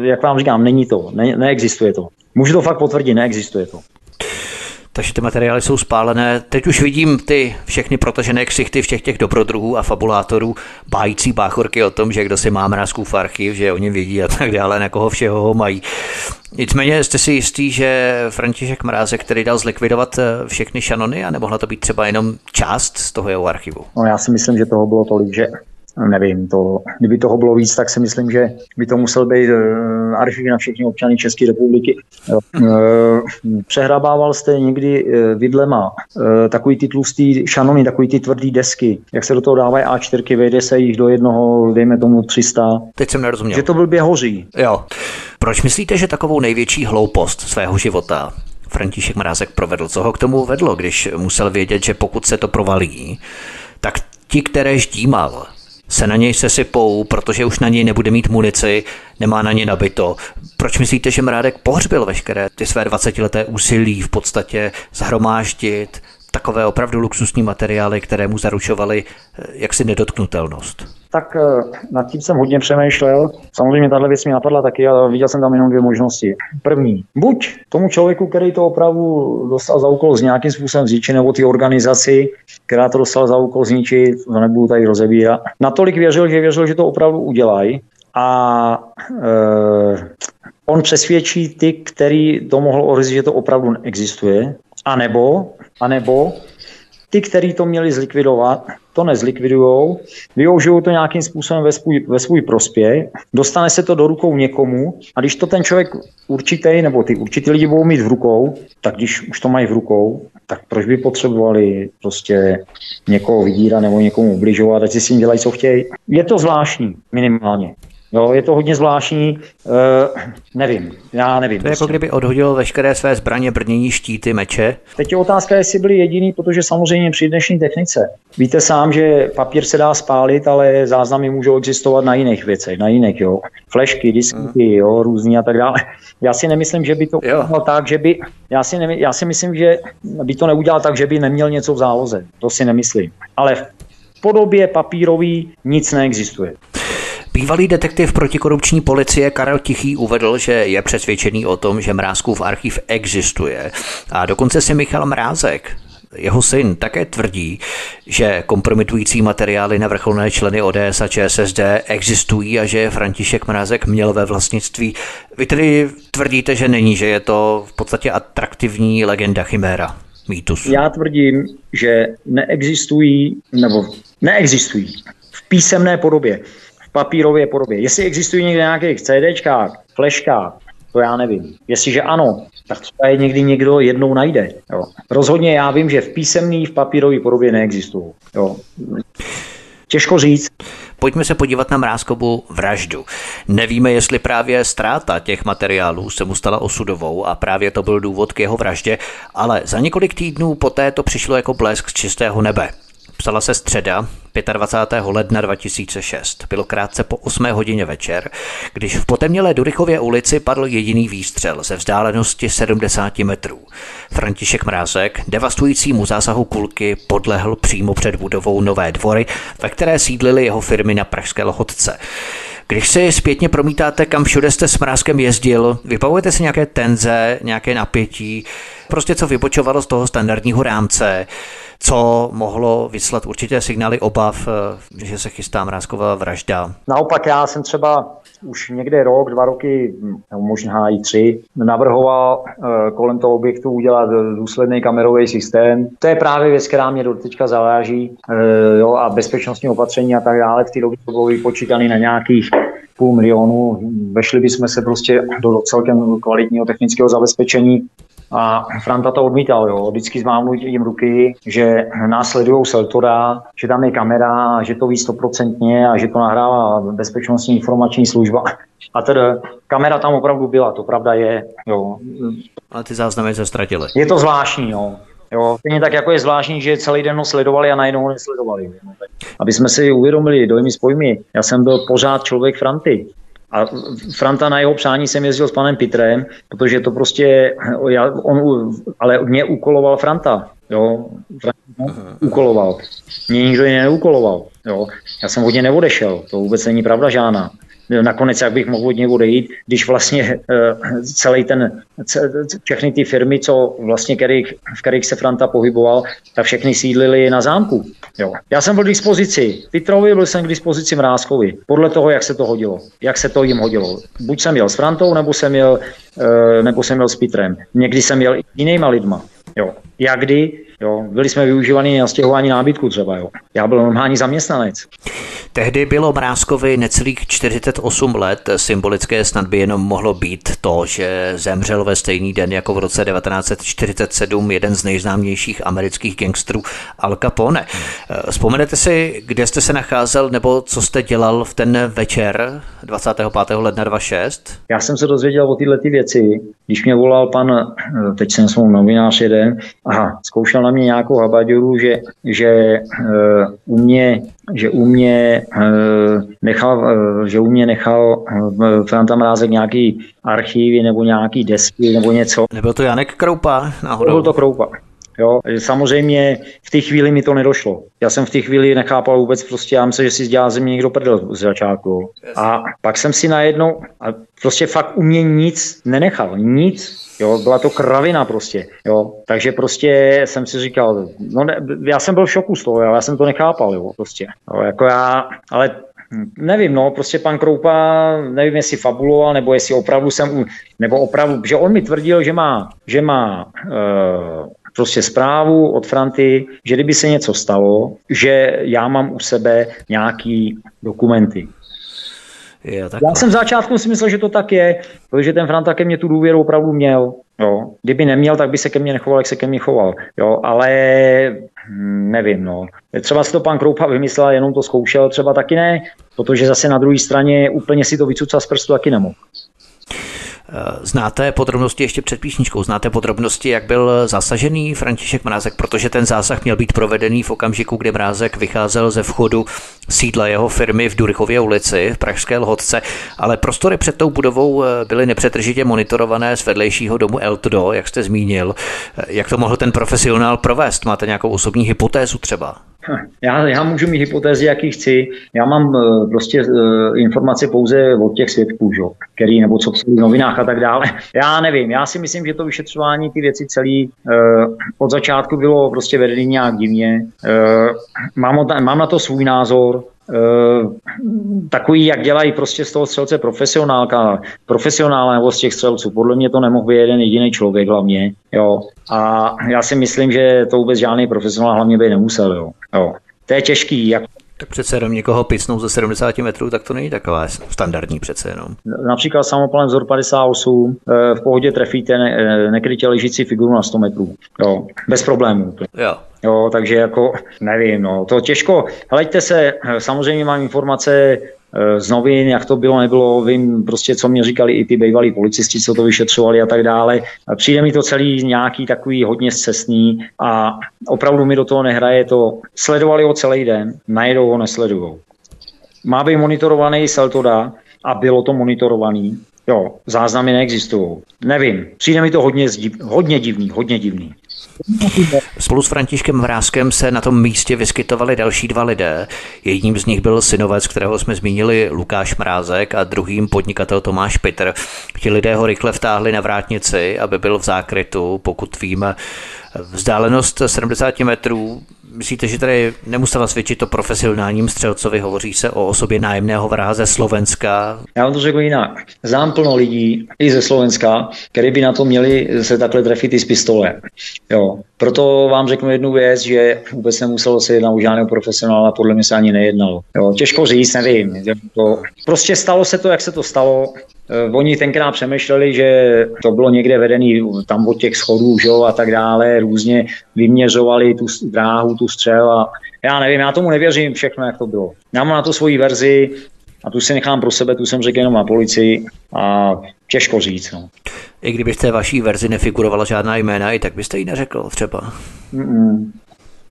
jak vám říkám, není to, ne, neexistuje to. Můžu to fakt potvrdit, neexistuje to takže ty materiály jsou spálené. Teď už vidím ty všechny protažené ksichty všech těch dobrodruhů a fabulátorů, bájící báchorky o tom, že kdo si má mrázků v archiv, že oni vidí a tak dále, na koho všeho ho mají. Nicméně jste si jistý, že František Mrázek, který dal zlikvidovat eh, všechny šanony a nemohla to být třeba jenom část z toho jeho archivu? No já si myslím, že toho bylo tolik, že nevím, to, kdyby toho bylo víc, tak si myslím, že by to musel být uh, archiv na všechny občany České republiky. Uh, přehrabával jste někdy uh, vidlema uh, takový ty tlustý šanony, takový ty tvrdý desky, jak se do toho dávají A4, vejde se jich do jednoho, dejme tomu 300. Teď jsem nerozuměl. Že to byl běhoří. Jo. Proč myslíte, že takovou největší hloupost svého života František Mrázek provedl? Co ho k tomu vedlo, když musel vědět, že pokud se to provalí, tak ti, které ždímal, se na něj sesypou, protože už na něj nebude mít munici, nemá na ně nabito. Proč myslíte, že Mrádek pohřbil veškeré ty své 20-leté úsilí v podstatě zhromáždit takové opravdu luxusní materiály, které mu zaručovaly eh, jaksi nedotknutelnost? Tak eh, nad tím jsem hodně přemýšlel. Samozřejmě tahle věc mi napadla taky, ale viděl jsem tam jenom dvě možnosti. První, buď tomu člověku, který to opravdu dostal za úkol z nějakým způsobem zničit, nebo ty organizaci, která to dostala za úkol zničit, to nebudu tady rozebírat, natolik věřil, že věřil, že to opravdu udělají. A e, on přesvědčí ty, který to mohl ohrozit, že to opravdu neexistuje, a nebo, a nebo ty, kteří to měli zlikvidovat, to nezlikvidujou, využijou to nějakým způsobem ve svůj, ve svůj prospěch, dostane se to do rukou někomu a když to ten člověk určitý, nebo ty určitý lidi budou mít v rukou, tak když už to mají v rukou, tak proč by potřebovali prostě někoho vydírat nebo někomu ubližovat, ať si s tím dělají, co chtějí. Je to zvláštní, minimálně. Jo, je to hodně zvláštní, uh, nevím, já nevím. To je jako prostě. kdyby odhodil veškeré své zbraně, brnění, štíty, meče. Teď je otázka, jestli byli jediný, protože samozřejmě při dnešní technice. Víte sám, že papír se dá spálit, ale záznamy můžou existovat na jiných věcech, na jiných, jo. Flešky, disky, jo, různý a tak dále. Já si nemyslím, že by to udělal tak, že by, já si, nemysl, já si myslím, že by to neudělal tak, že by neměl něco v záloze. To si nemyslím. Ale v podobě papírový nic neexistuje. Bývalý detektiv protikorupční policie Karel Tichý uvedl, že je přesvědčený o tom, že Mrázkův archiv existuje. A dokonce si Michal Mrázek, jeho syn také tvrdí, že kompromitující materiály na vrcholné členy ODS a ČSSD existují a že František Mrázek měl ve vlastnictví. Vy tedy tvrdíte, že není, že je to v podstatě atraktivní legenda chiméra, mýtus. Já tvrdím, že neexistují, nebo neexistují v písemné podobě papírové podobě. Jestli existují někde nějakých CDčkách, fleškách, to já nevím. Jestliže ano, tak to je někdy někdo jednou najde. Jo. Rozhodně já vím, že v písemný, v papírové podobě neexistují. Jo. Těžko říct. Pojďme se podívat na Mrázkovu vraždu. Nevíme, jestli právě ztráta těch materiálů se mu stala osudovou a právě to byl důvod k jeho vraždě, ale za několik týdnů poté to přišlo jako blesk z čistého nebe. Psala se středa 25. ledna 2006. Bylo krátce po 8 hodině večer, když v potemnělé Durychově ulici padl jediný výstřel ze vzdálenosti 70 metrů. František Mrázek devastujícímu zásahu kulky podlehl přímo před budovou Nové dvory, ve které sídlily jeho firmy na Pražské Lhotce. Když si zpětně promítáte, kam všude jste s Mrázkem jezdil, vypavujete si nějaké tenze, nějaké napětí, prostě co vypočovalo z toho standardního rámce, co mohlo vyslat určitě signály obav, eh, že se chystá mrázková vražda. Naopak já jsem třeba už někde rok, dva roky, nebo možná i tři, navrhoval eh, kolem toho objektu udělat důsledný kamerový systém. To je právě věc, která mě do teďka zaváží eh, jo, a bezpečnostní opatření a tak dále. V té době to bylo vypočítané na nějakých půl milionu. Vešli bychom se prostě do celkem kvalitního technického zabezpečení A Franta to odmítal, jo. Vždycky s mávnutím ruky, že nás sledují Seltora, že tam je kamera, že to ví stoprocentně a že to nahrává bezpečnostní informační služba. A tedy kamera tam opravdu byla, to pravda je. Jo. Ale ty záznamy se ztratily. Je to zvláštní, jo. Jo, stejně tak jako je zvláštní, že celý den ho sledovali a najednou ho nesledovali. Aby jsme si uvědomili dojmy s pojmy. Já jsem byl pořád člověk Franty. A Franta na jeho přání jsem jezdil s panem Pitrem, protože to prostě, já, on, ale mě úkoloval Franta. Jo, Franta úkoloval. Mě nikdo jiný neúkoloval. Jo. Já jsem hodně neodešel, to vůbec není pravda žádná nakonec jak bych mohl od něj odejít, když vlastně eh, celý ten, všechny ty firmy, co vlastně, kterých, v kterých se Franta pohyboval, tak všechny sídlili na zámku. Jo. Já jsem byl k dispozici Pitrovi, byl jsem k dispozici Mrázkovi, podle toho, jak se to hodilo, jak se to jim hodilo. Buď jsem jel s Frantou, nebo jsem jel, eh, nebo jsem jel s Pitrem. Někdy jsem jel i jinýma lidma. Jo. Jak kdy, jo. byli jsme využívaní na stěhování nábytku třeba. Jo. Já byl normální zaměstnanec. Tehdy bylo Mrázkovi necelých 48 let. Symbolické snad by jenom mohlo být to, že zemřel ve stejný den jako v roce 1947 jeden z nejznámějších amerických gangstrů Al Capone. Vzpomenete si, kde jste se nacházel nebo co jste dělal v ten večer 25. ledna 26? Já jsem se dozvěděl o tyhle ty věci, když mě volal pan, teď jsem svou novinář jeden, aha, zkoušel na mě nějakou habaďuru, že, že uh, u mě že u mě eh, nechal, eh, že u mě nechal eh, Franta Mrázek nějaký archivy nebo nějaký desky nebo něco. Nebyl to Janek Kroupa náhodou? Byl to Kroupa. Jo, samozřejmě v té chvíli mi to nedošlo. Já jsem v té chvíli nechápal vůbec prostě, já myslím, že si dělá ze mě někdo prdel z začátku. A pak jsem si najednou, a prostě fakt u mě nic nenechal, nic. Jo, byla to kravina prostě, jo. Takže prostě jsem si říkal, no ne, já jsem byl v šoku z toho, já jsem to nechápal, jo, prostě. Jo, jako já, ale Nevím, no, prostě pan Kroupa, nevím, jestli fabuloval, nebo jestli opravdu jsem, nebo opravdu, že on mi tvrdil, že má, že má uh, prostě zprávu od Franty, že kdyby se něco stalo, že já mám u sebe nějaký dokumenty. Jo. Já jsem v začátku si myslel, že to tak je, protože ten Franta ke mně tu důvěru opravdu měl. Jo. Kdyby neměl, tak by se ke mně nechoval, jak se ke mně choval. Jo, ale hm, nevím, no. Třeba si to pan Kroupa vymyslel, jenom to zkoušel, třeba taky ne, protože zase na druhé straně úplně si to vycucat z prstu taky nemohl. Eh, znáte podrobnosti ještě před písničkou, znáte podrobnosti, jak byl zasažený František Mrázek, protože ten zásah měl být provedený v okamžiku, kdy Mrázek vycházel ze vchodu sídla jeho firmy v Durichově ulici v Pražské Lhotce, ale prostory před tou budovou eh, byly nepřetržitě monitorované z vedlejšího domu Eltdo, jak jste zmínil. Eh, jak to mohl ten profesionál provést? Máte nějakou osobní hypotézu třeba? Já, já můžu mít hypotézy, jaký chci. Já mám uh, prostě uh, informace pouze od těch svědků, že? který nebo co psali v novinách a tak dále. [laughs] Já nevím, já si myslím, že to vyšetřování, ty věci celý uh, od začátku bylo prostě vedený nějak divně. Mám, mám na to svůj názor, takový, jak dělají prostě z toho střelce profesionálka, profesionál nebo z těch střelců. Podle mě to nemohl být jeden jediný člověk hlavně. Jo. A já si myslím, že to vůbec žádný profesionál hlavně by nemusel. Jo. Jo. To je těžký, jak tak přece jenom někoho picnou ze 70 metrů, tak to není taková standardní přece jenom. Například samopalem vzor 58, eh, v pohodě trefíte ne, eh, nekrytě ležící figuru na 100 metrů. Jo, bez problémů. Jo. Jo, takže jako nevím, no, to těžko. Hleďte se, samozřejmě mám informace Eh, z novin, jak to bylo, nebylo, vím prostě, co mě říkali i ty bývalí policisti, co to vyšetřovali a tak dále. Přijde mi to celý nějaký takový hodně zcestný a opravdu mi do toho nehraje to. Sledovali ho celý den, najednou ho nesledujou. Má být monitorovaný Seltoda a bylo to monitorovaný. Jo, záznamy neexistují. Nevím, přijde mi to hodně, hodně divný, hodně divný. Spolu s Františkem Vráskem se na tom místě vyskytovali další dva lidé. Jedním z nich byl synovec, kterého jsme zmínili Lukáš Mrázek a druhým podnikatel Tomáš Pitr. Ti lidé ho rychle vtáhli na vrátnici, aby byl v zákrytu, pokud víme. Vzdálenost 70 metrů Myslíte, že tady nemusela svědčit to profesionálním střelcovi? Hovoří se o osobě nájemného vraha ze Slovenska. Já vám to řeknu jinak. Znám plno lidí i ze Slovenska, kteří by na to měli se takhle trefit i z pistole. Jo. Proto vám řeknu jednu věc, že vůbec nemuselo se jednat o žádného profesionála, podle mě se ani nejednalo. Jo, těžko říct, nevím. To, prostě stalo se to, jak se to stalo. Eh, oni tenkrát přemýšleli, že to bylo někde vedený tam od těch schodů že a tak dále, různě vyměřovali tu dráhu, tu střel a já nevím, já tomu nevěřím všechno, jak to bylo. Já mám na to svoji verzi, a tu si nechám pro sebe, tu jsem řekl jenom na policii a těžko říct. No. I kdyby v té vaší verzi nefigurovala žádná jména, i tak byste ji neřekl třeba. Mm-mm.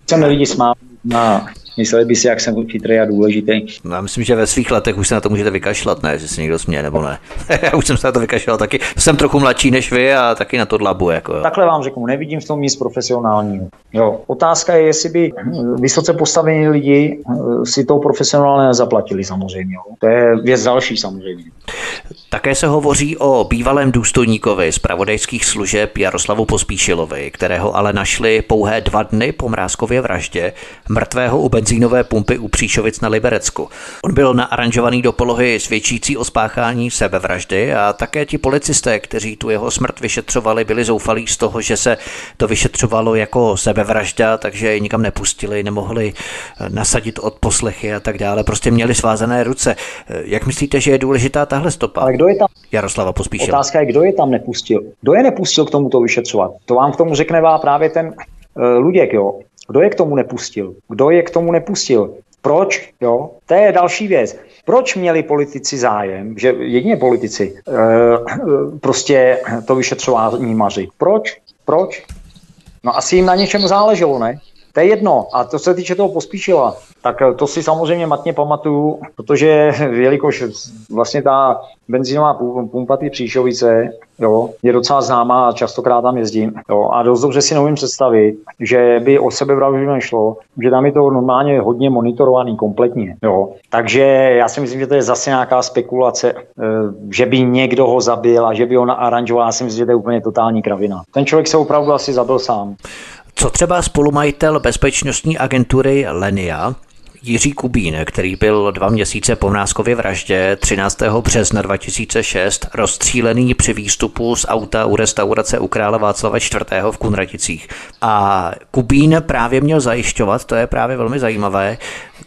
Chceme lidi smát na Mysleli by si, jak jsem chytrý a důležitý. No, já myslím, že ve svých letech už se na to můžete vykašlat, ne, že se někdo směje nebo ne. [laughs] já už jsem se na to vykašlal taky. Jsem trochu mladší než vy a taky na to dlabu. Jako, jo. Takhle vám řeknu, nevidím v tom nic profesionálního. Jo. Otázka je, jestli by vysoce postavení lidi eh, si to profesionálně nezaplatili samozřejmě. Jo. To je věc další samozřejmě. Také se hovoří o bývalém důstojníkovi z pravodajských služeb Jaroslavu Pospíšilovi, kterého ale našli pouhé dva dny po Mrázkově vraždě, mrtvého u benzínové pumpy u Příšovic na Liberecku. On byl naaranžovaný do polohy svědčící o spáchání sebevraždy a také ti policisté, kteří tu jeho smrt vyšetřovali, byli zoufalí z toho, že se to vyšetřovalo jako sebevražda, takže je nikam nepustili, nemohli nasadit od poslechy a tak dále. Prostě měli svázané ruce. Jak myslíte, že je důležitá tahle stopa? Ale kdo je tam? Jaroslava Pospíšil. Otázka je, kdo je tam nepustil. Kdo je nepustil k tomuto vyšetřovat? To vám k tomu řekne právě ten uh, Luděk, jo. Kdo je k tomu nepustil? Kdo je k tomu nepustil? Proč? Jo? To je další věc. Proč měli politici zájem, že jedině politici, e, prostě to vyšetřování maři? Proč? Proč? No asi jim na něčem záleželo, ne? To je jedno. A to se týče toho pospíšila, tak to si samozřejmě matně pamatuju, protože jelikož vlastně ta benzínová pumpa ty Příšovice jo, je docela známá a častokrát tam jezdím. Jo, a dost dobře si neumím představit, že by o sebevraždu nešlo, že tam je to normálně hodně monitorovaný kompletně. Jo. Takže já si myslím, že to je zase nějaká spekulace, eh, že by někdo ho zabil a že by ho naaranžoval. Já si myslím, že to je úplně totální kravina. Ten člověk se opravdu asi zabil sám. Co třeba spolumajitel bezpečnostní agentury Lenia, Jiří Kubín, který byl dva měsíce po Mrázkově vraždě 13. března 2006 rozstřílený při výstupu z auta u restaurace u krále Václava IV. v Kunraticích. A Kubín právě měl zajišťovat, to je právě velmi zajímavé,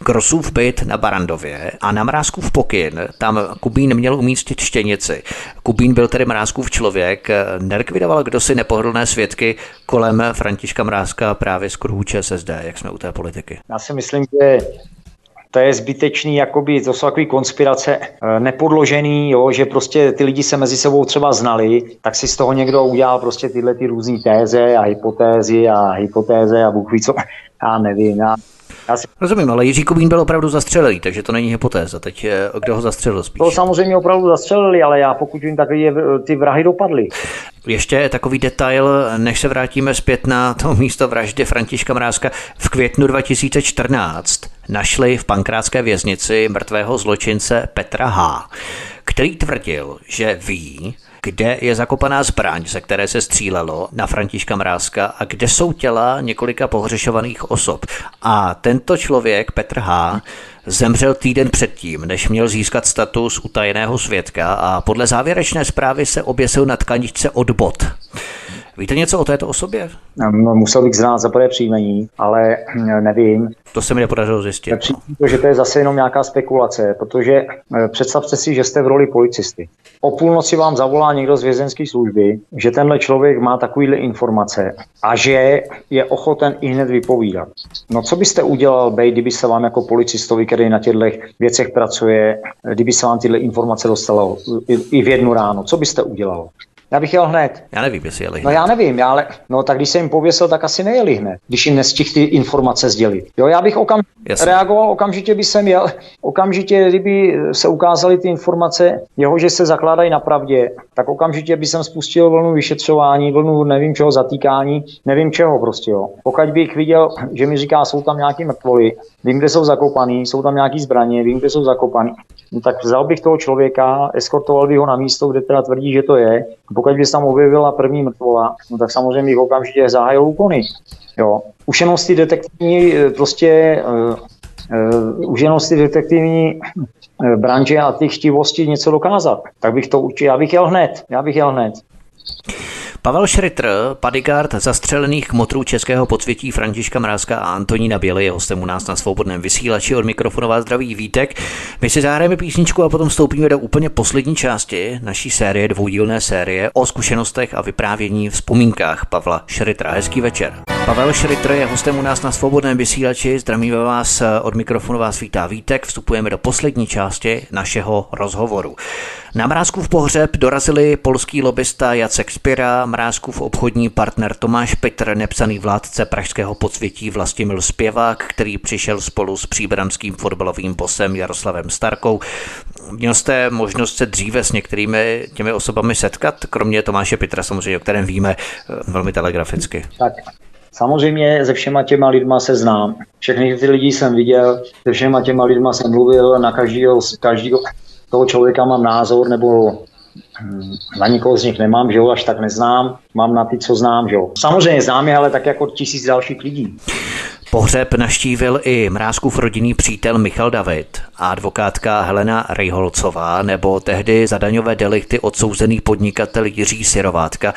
Grosův byt na Barandově a na Mrázkův pokyn tam Kubín měl umístit štěnici. Kubín byl tedy Mrázkův člověk, nelikvidoval kdo si nepohodlné svědky kolem Františka Mrázka právě z kruhu ČSSD, jak jsme u té politiky. Já si myslím, že to je zbytečný, jakoby, to jsou takové konspirace eh, nepodložený, jo, že prostě ty lidi se mezi sebou třeba znali, tak si z toho někdo udělal prostě tyhle ty různé téze a hypotézy a hypotéze a Bůh ví co, [laughs] já nevím, já si... Rozumím, ale Jiří Kubín byl opravdu zastřelilý, takže to není hypotéza. Teď je, kdo ho zastřelil spíš? To samozřejmě opravdu zastřelili, ale já pokud vím, tak je, ty vrahy dopadly. Ještě takový detail, než se vrátíme zpět na to místo vraždy Františka Mrázka. V květnu 2014 našli v pankrátské věznici mrtvého zločince Petra H., který tvrdil, že ví, kde je zakopaná zbraň, ze které se střílelo na Františka Mrázka a kde jsou těla několika pohřešovaných osob. A tento člověk, Petr H., zemřel týden předtím, než měl získat status utajeného svědka a podle závěrečné zprávy se oběsil na tkaničce od bot. Víte něco o této osobě? No, musel bych znát za prvé příjmení, ale nevím. To se mi nepodařilo zjistit. To, že to je zase jenom nějaká spekulace, protože eh, představte si, že jste v roli policisty. O půlnoci vám zavolá někdo z vězenské služby, že tenhle člověk má takovýhle informace a že je ochoten i hned vypovídat. No co byste udělal, Bej, kdyby se vám jako policistovi, který na těchto věcech pracuje, kdyby se vám tyhle informace dostalo i v jednu ráno, co byste udělal? Já bych jel hned. Já nevím, jestli jeli hned. No já nevím, já ale, no tak když jsem jim pověsil, tak asi nejeli hned, když jim nestihl ty informace sdělit. Jo, já bych okam Jasně. reagoval, okamžitě by jsem jel, [laughs] okamžitě, kdyby se ukázaly ty informace, jeho, že se zakládají na pravdě, tak okamžitě by jsem spustil vlnu vyšetřování, vlnu nevím čeho zatýkání, nevím čeho prostě, jo. Pokud bych viděl, že mi říká, jsou tam nějaký mrtvoly, vím, kde jsou zakopaný, jsou tam nějaký zbraně, vím, kde jsou zakopaný, no tak vzal bych toho člověka, eskortoval bych ho na místo, kde teda tvrdí, že to je, pokud by se tam objevila první mrtvola, no tak samozřejmě bych okamžitě zahájil úkony. Jo. Už jenom ty detektivní eh, prostě uh, uh, už jenom ty detektivní uh, branže a ty chtivosti něco dokázat, tak bych to určitě, já bych jel hned, já bych jel hned. Pavel Šritr, bodyguard zastřelených kmotrů českého podsvětí Františka Mrázka a Antonína Běly je hostem u nás na svobodném vysílači od mikrofonová zdraví Vítek. My si zahrajeme písničku a potom vstoupíme do úplně poslední části naší série, dvoudílné série o zkušenostech a vyprávění vzpomínkách Pavla Šritra. Hezký večer. Pavel Šritr je hostem u nás na svobodném vysílači. Zdravíme vás od mikrofonu vás vítá Vítek. Vstupujeme do poslední části našeho rozhovoru. Na Mrázkův pohřeb dorazili polský lobista Jacek Spira, Mrázkův obchodní partner Tomáš Petr, nepsaný vládce pražského podsvětí Vlastimil Zpěvák, který přišel spolu s příbramským fotbalovým bosem Jaroslavem Starkou. Měl jste možnost se dříve s některými těmi osobami setkat, kromě Tomáše Petra samozřejmě, o kterém víme eh, velmi telegraficky. Tak, Samozřejmě se všema těma lidma se znám. Všechny ty lidi jsem viděl, se všema těma lidma jsem mluvil, na každého, každého toho člověka mám názor, nebo na nikoho z nich nemám, že ho až tak neznám, mám na ty, co znám, že jo. Samozřejmě znám je, ale tak jako tisíc dalších lidí. Pohřeb naštívil i Mrázkův rodinný přítel Michal David a advokátka Helena Rejholcová nebo tehdy za daňové delikty odsouzený podnikatel Jiří Sirovátka.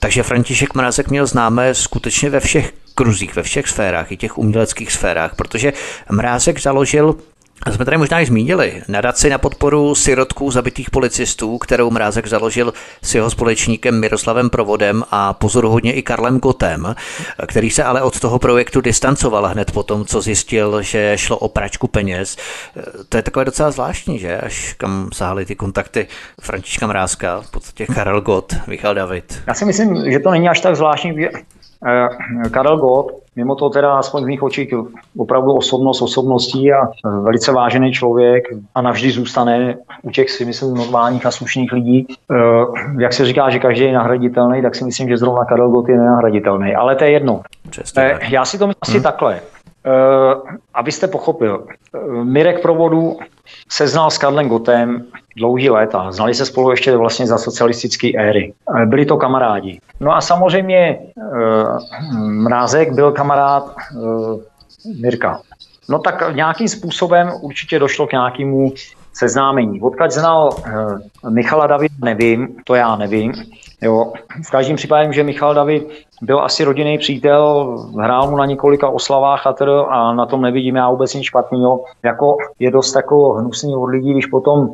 Takže František Mrázek měl známé skutečně ve všech kruzích, ve všech sférách, i těch uměleckých sférách, protože Mrázek založil a jsme tady možná i zmínili nadaci na podporu sirotků zabitých policistů, kterou Mrázek založil s jeho společníkem Miroslavem Provodem a pozoruhodně i Karlem Gotem, který se ale od toho projektu distancoval hned po tom, co zjistil, že šlo o pračku peněz. To je takové docela zvláštní, že? Až kam sahaly ty kontakty Františka Mrázka, v podstatě Karel Gott, Michal David. Já si myslím, že to není až tak zvláštní. Eh, Karel Gott, mimo to teda aspoň v mých očích opravdu osobnost osobností a velice vážený člověk a navždy zůstane u těch si myslím normálních a slušných lidí. Eh, jak se říká, že každý je nahraditelný, tak si myslím, že zrovna Karel Gott je nenahraditelný. Ale to je jedno. Přesně, eh, Já si to myslím asi hmm. takhle. Abyste pochopil, Mirek Provodu se znal s Karlem Gotem dlouhý léta. Znali se spolu ještě vlastně za socialistické éry. Byli to kamarádi. No a samozřejmě e, Mrázek byl kamarád e, Mirka. No tak nějakým způsobem určitě došlo k nějakému seznámení. Odkud znal e, Michala David, nevím, to já nevím. Jo. V každém případě, že Michal David byl asi rodinný přítel, hrál mu na několika oslavách a, tr, a na tom nevidím já vůbec nic špatného. Jako je dost jako hnusný od lidí, když potom,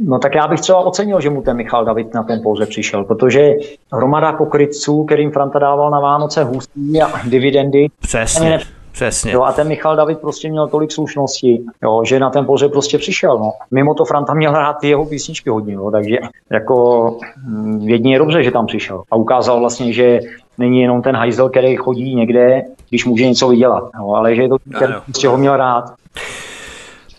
no tak já bych třeba ocenil, že mu ten Michal David na ten pouze přišel, protože hromada pokrytců, kterým Franta dával na Vánoce hustý a dividendy, Přesně. Přesně. Jo, a ten Michal David prostě měl tolik slušnosti, jo, že na ten pohřeb prostě přišel. No. Mimo to Franta měl hrát ty jeho písničky hodně, jo, takže jako hm, jedině je dobře, že tam přišel. A ukázal vlastně, že není jenom ten hajzel, který chodí někde, když může něco vydělat, jo, ale že je to, který prostě ho měl rád.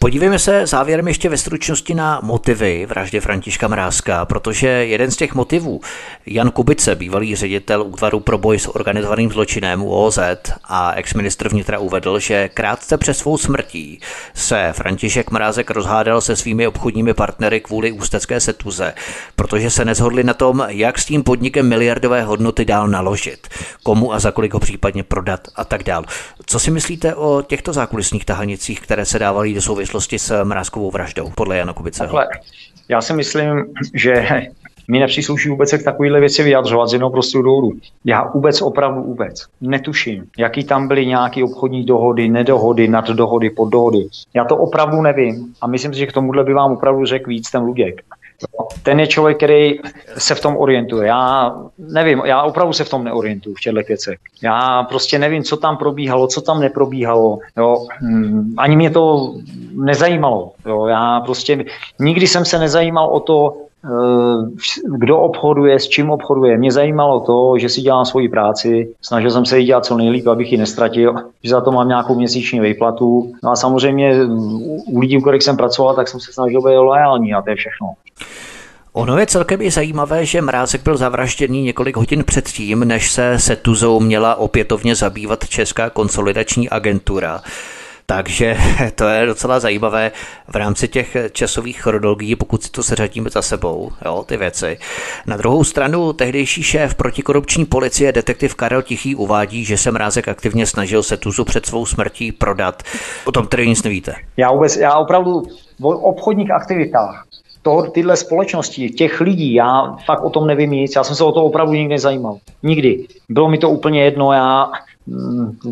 Podívejme se závěrem ještě ve stručnosti na motivy vraždy Františka Mrázka, protože jeden z těch motivů, Jan Kubice, bývalý ředitel útvaru pro boj s organizovaným zločinem OZ a exministr vnitra uvedl, že krátce před svou smrtí se František Mrázek rozhádal se svými obchodními partnery kvůli ústecké setuze, protože se nezhodli na tom, jak s tím podnikem miliardové hodnoty dál naložit, komu a za kolik ho případně prodat a tak dál. Co si myslíte o těchto zákulisních tahanicích, které se dávaly do souvislosti souvislosti s Mrázkovou vraždou, podle Jana Kubiceho? Takhle. Já si myslím, že mi nepřísluší vůbec se k takovéhle věci vyjadřovat z jednoho prostého důvodu. Já vůbec, opravdu vůbec netuším, jaký tam byly nějaké obchodní dohody, nedohody, naddohody, poddohody. Já to opravdu nevím a myslím si, že k tomuhle by vám opravdu řekl víc ten Luděk. Ten je člověk, který se v tom orientuje. Já nevím, já opravdu se v tom neorientuju v těchto věcech. Já prostě nevím, co tam probíhalo, co tam neprobíhalo. Jo. Hmm, ani mě to nezajímalo. Jo. Já prostě nikdy jsem se nezajímal o to, kdo obchoduje, s čím obchoduje. Mě zajímalo to, že si dělám svoji práci, snažil jsem se ji dělat co nejlíp, abych ji nestratil, [laughs] že za to mám nějakou měsíční výplatu. No a samozřejmě u lidí, u kterých jsem pracoval, tak jsem se snažil být loajální a to je všechno. Ono je celkem i zajímavé, že Mrázek byl zavražděný několik hodin předtím, než se Setuzou měla opětovně zabývat Česká konsolidační agentura. Takže [laughs] to je docela zajímavé v rámci těch časových chronologií, pokud si to seřadíme za sebou, jo, ty věci. Na druhou stranu tehdejší šéf protikorupční policie detektiv Karel Tichý uvádí, že se Mrázek aktivně snažil se tuzu před svou smrtí prodat. O tom tedy nic nevíte. Já vůbec, já opravdu v obchodních aktivitách toho, tyhle společnosti, těch lidí, já fakt o tom nevím nic, já jsem se o to opravdu nikdy nezajímal. Nikdy. Bylo mi to úplně jedno, já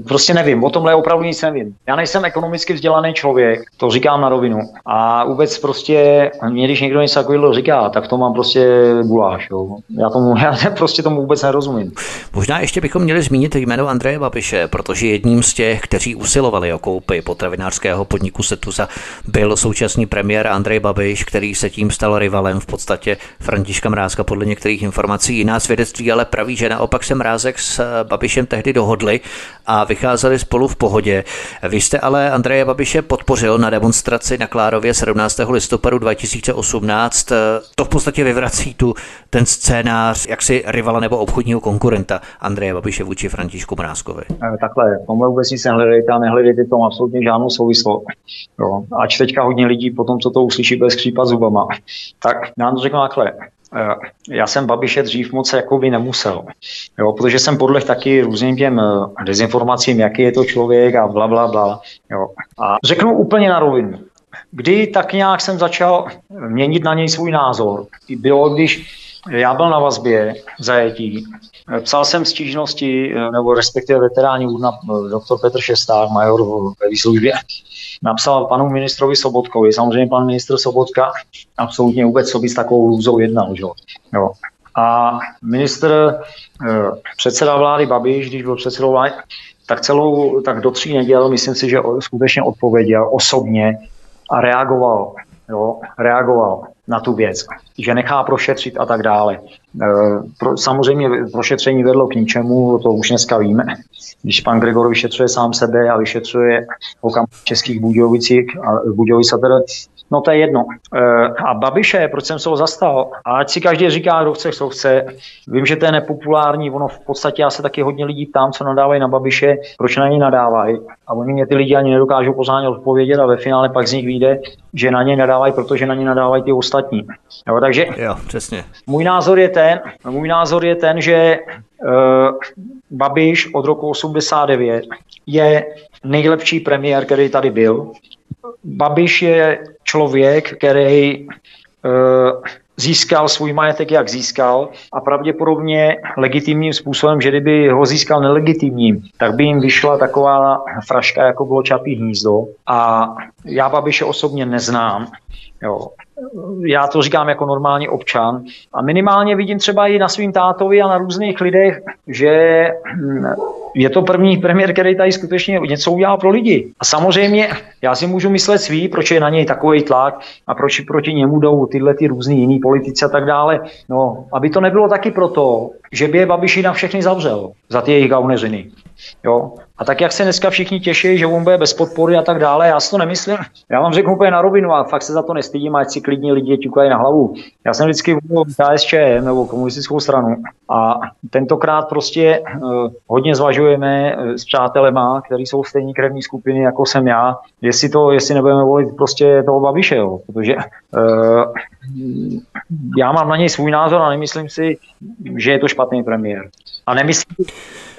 prostě nevím, o tomhle opravdu nic nevím. Já nejsem ekonomicky vzdělaný člověk, to říkám na rovinu. A vůbec prostě, mě když někdo něco takového říká, tak to mám prostě guláš. Jo. Já, tomu, [laughs] já prostě tomu vůbec nerozumím. Možná ještě bychom měli zmínit jméno Andreje Babiše, protože jedním z těch, kteří usilovali o koupy potravinářského podniku Setusa, byl současný premiér Andrej Babiš, který se tím stal rivalem v podstatě Františka Mrázka podle některých informací. Jiná svědectví ale praví, že naopak se Mrázek s Babišem tehdy dohodli a vycházeli spolu v pohodě. Vy jste ale Andreje Babiše podpořil na demonstraci na Klárově 17. listopadu 2018. To v podstatě vyvrací tu ten scénář jaksi rivala nebo obchodního konkurenta Andreje Babiše vůči Františku Mrázkovi. Eh, takhle, tomhle vůbec nic nehledejte a nehledejte tom absolutně žádnou souvislost. Ač teďka hodně lidí potom, co to uslyší, bez skřípat zubama. Tak nám to řeknu takhle. Eh, já jsem Babiše dřív moc jako by nemusel, jo, protože jsem podle taky různým těm eh, dezinformacím, jaký je to člověk a bla, bla, bla. Jo. A řeknu úplně na rovinu. Kdy tak nějak jsem začal měnit na něj svůj názor, bylo, když já byl na vazbě v zajetí, psal jsem stížnosti, eh, nebo respektive veteráni údna doktor Petr Šesták, major ve výslužbě, napsal panu ministrovi Sobotkovi. Samozřejmě pan ministr Sobotka absolutně vůbec sobě s takovou lůzou jednal. Že? Jo. A ministr, eh, předseda vlády Babiš, když byl předsedou vlády, tak celou, tak do tří neděl, myslím si, že skutečně odpověděl osobně a reagoval. Jo, reagoval na tu věc, že nechá prošetřit a tak dále. E, samozřejmě prošetření vedlo k ničemu, to už dneska víme. Když pan Gregor vyšetřuje sám sebe a vyšetřuje okam českých Budějovicích a Budějovic a teda, no to je jedno. E, a Babiše, proč jsem se ho zastal? A ať si každý říká, kdo chce, co chce. Vím, že to je nepopulární, ono v podstatě já se taky hodně lidí ptám, co nadávají na Babiše, proč na něj nadávají. A oni mě ty lidi ani nedokážou pořádně odpovědět a ve finále pak z nich vyjde, že na ně nadávají, protože na ně nadávají ty ostatní. Jo, takže jo, přesně. Můj názor je ten, můj názor je ten, že uh, Babiš od roku 89 je nejlepší premiér, který tady byl. Babiš je člověk, který uh, získal svůj majetek, jak získal a pravděpodobně legitimním způsobem, že kdyby ho získal nelegitimním, tak by jim vyšla taková fraška, jako bylo Čapí hnízdo. A já Babiše osobně neznám. Jo já to říkám jako normální občan a minimálně vidím třeba i na svým tátovi a na různých lidech, že hm, je to první premiér, který tady skutečně něco udělal pro lidi. A samozřejmě já si můžu myslet svý, proč je na něj takový tlak a proč proti němu jdou tyhle ty různý jiný politici a tak dále. No, aby to nebylo taky proto, že by je Babiši na všechny zavřel za ty jejich gauneřiny. Jo? A tak, jak se dneska všichni těší, že on bude bez podpory a tak dále, já si to nemyslím. Já vám řeknu úplně na rovinu a fakt se za to nestydím, ať si klidně lidi ťukají na hlavu. Já jsem vždycky volil KSČM nebo komunistickou stranu a tentokrát prostě uh, hodně zvažujeme uh, s přátelema, kteří jsou stejní krevní skupiny, jako jsem já, jestli to, jestli nebudeme volit prostě toho Babiše, jo. protože uh, já mám na něj svůj názor a nemyslím si, že je to špatný premiér. A nemyslím,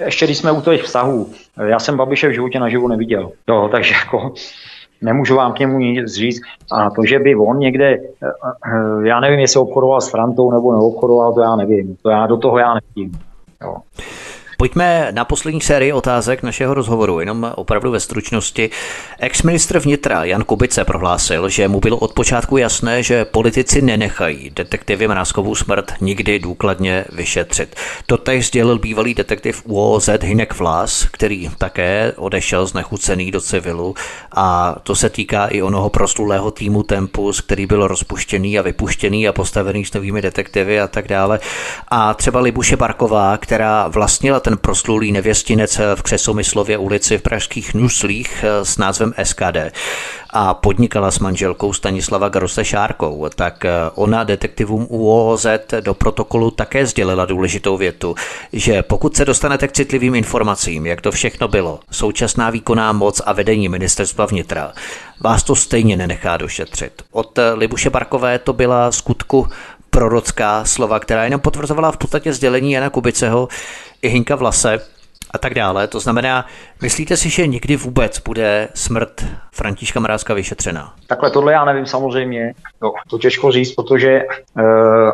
ještě když jsme u těch vztahů, já jsem Babiše v životě naživu neviděl, jo, takže jako nemůžu vám k němu nic říct. A to, že by on někde, já nevím, jestli obchodoval s Frantou nebo neobchodoval, to já nevím. To já do toho já nevidím. Jo. Pojďme na poslední sérii otázek našeho rozhovoru, jenom opravdu ve stručnosti. Ex-ministr vnitra Jan Kubice prohlásil, že mu bylo od počátku jasné, že politici nenechají detektivy Mrázkovou smrt nikdy důkladně vyšetřit. To teď sdělil bývalý detektiv UOZ Hinek Vlas, který také odešel znechucený do civilu a to se týká i onoho proslulého týmu Tempus, který byl rozpuštěný a vypuštěný a postavený s novými detektivy a tak dále. A třeba Libuše Barková, která vlastnila ten proslulý nevěstinec v Křesomyslově ulici v pražských Nuslích eh, s názvem SKD a podnikala s manželkou Stanislava Grose Šárkou, tak eh, ona detektivům UOZ do protokolu také sdělila důležitou větu, že pokud se dostanete k citlivým informacím, jak to všechno bylo, současná výkonná moc a vedení ministerstva vnitra, vás to stejně nenechá došetřit. Od eh, Libuše Barkové to byla skutku prorocká slova, která jenom potvrzovala v podstatě sdělení Jana Kubiceho i Hinka Vlase, a tak dále. To znamená, myslíte si, že někdy vůbec bude smrt Františka Mrázka vyšetřena? Takhle tohle já nevím samozřejmě, no, to těžko říct, protože uh,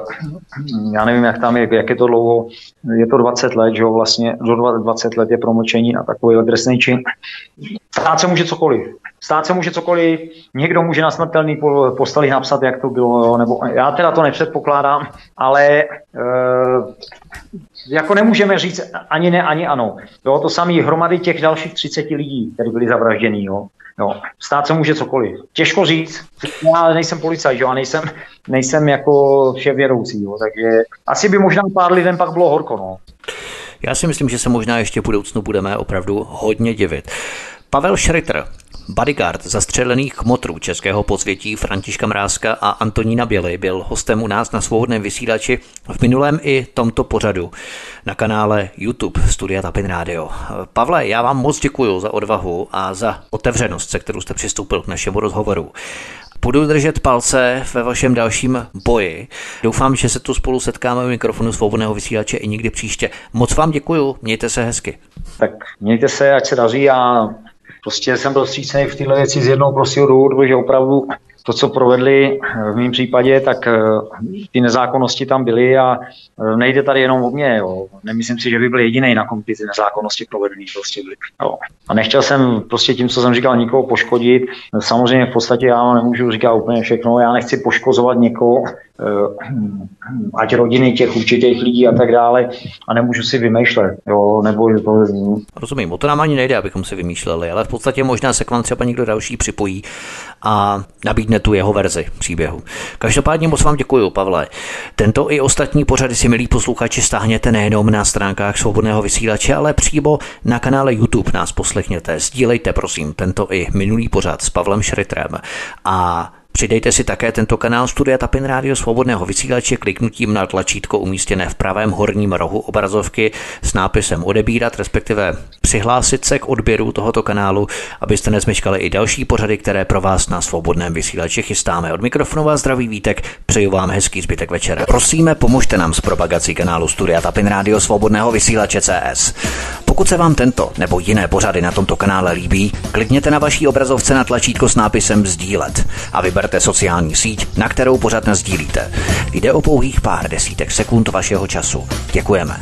já nevím, jak tam je, jak je to dlouho, je to 20 let, že jo, vlastně do 20 let je promlčení na takový trestný čin. Stát se může cokoliv. Stát se může cokoliv, někdo může na smrtelný postali napsat, jak to bylo, nebo já teda to nepředpokládám, ale uh, jako nemůžeme říct ani ne, ani ano. Jo, to samé hromady těch dalších 30 lidí, kteří byli zavražděni. Jo. Jo, stát se může cokoliv. Těžko říct, já nejsem policajt, jo, a nejsem, nejsem jako vše vědoucí, jo, takže asi by možná pár lidem pak bylo horko. No. Já si myslím, že se možná ještě v budoucnu budeme opravdu hodně divit. Pavel Schritter, bodyguard zastřelených kmotrů českého podsvětí Františka Mrázka a Antonína Běly byl hostem u nás na svobodném vysílači v minulém i tomto pořadu na kanále YouTube Studia Tapin Radio. Pavle, já vám moc děkuji za odvahu a za otevřenost, se kterou jste přistoupil k našemu rozhovoru. Budu držet palce ve vašem dalším boji. Doufám, že se tu spolu setkáme u mikrofonu svobodného vysílače i někdy příště. Moc vám děkuju, mějte se hezky. Tak mějte se, ať se daří a prostě jsem byl střícený v této věci z jednoho prostého důvodu, že opravdu to, co provedli v mém případě, tak eh, ty nezákonnosti tam byly a eh, nejde tady jenom o mě. Jo. Nemyslím si, že by byl jediný, na kom ty nezákonnosti provedený prostě byly. Jo. A nechtěl jsem prostě tím, co jsem říkal, nikoho poškodit. Samozřejmě v podstatě já nemůžu říkat úplně všechno. Já nechci poškozovat někoho, Eh, ať rodiny těch určitých lidí a tak dále a nemůžu si vymýšlet, jo, nebo to... Rozumím, o to nám ani nejde, abychom si vymýšleli, ale v podstatě možná se k vám třeba někdo další připojí a nabídne tu jeho verzi příběhu. Každopádně moc vám děkuji, Pavle. Tento i ostatní pořady si, milí posluchači, stáhněte nejenom na stránkách svobodného vysílače, ale přímo na kanále YouTube nás poslechněte. Sdílejte, prosím, tento i minulý pořad s Pavlem Šritrem a Přidejte si také tento kanál Studia Tapin Rádio Svobodného vysílače kliknutím na tlačítko umístěné v pravém horním rohu obrazovky s nápisem odebírat, respektive přihlásit se k odběru tohoto kanálu, abyste nezmeškali i další pořady, které pro vás na Svobodném vysílači chystáme. Od mikrofonu vás zdraví Vítek, přeju vám hezký zbytek večera. Prosíme, pomožte nám s propagací kanálu Studia Tapin Rádio Svobodného vysílače CS. Pokud se vám tento nebo jiné pořady na tomto kanále líbí, klikněte na vaší obrazovce na tlačítko s nápisem sdílet a vyberte sociální síť, na kterou pořád sdílíte. Jde o pouhých pár desítek sekund vašeho času. Děkujeme.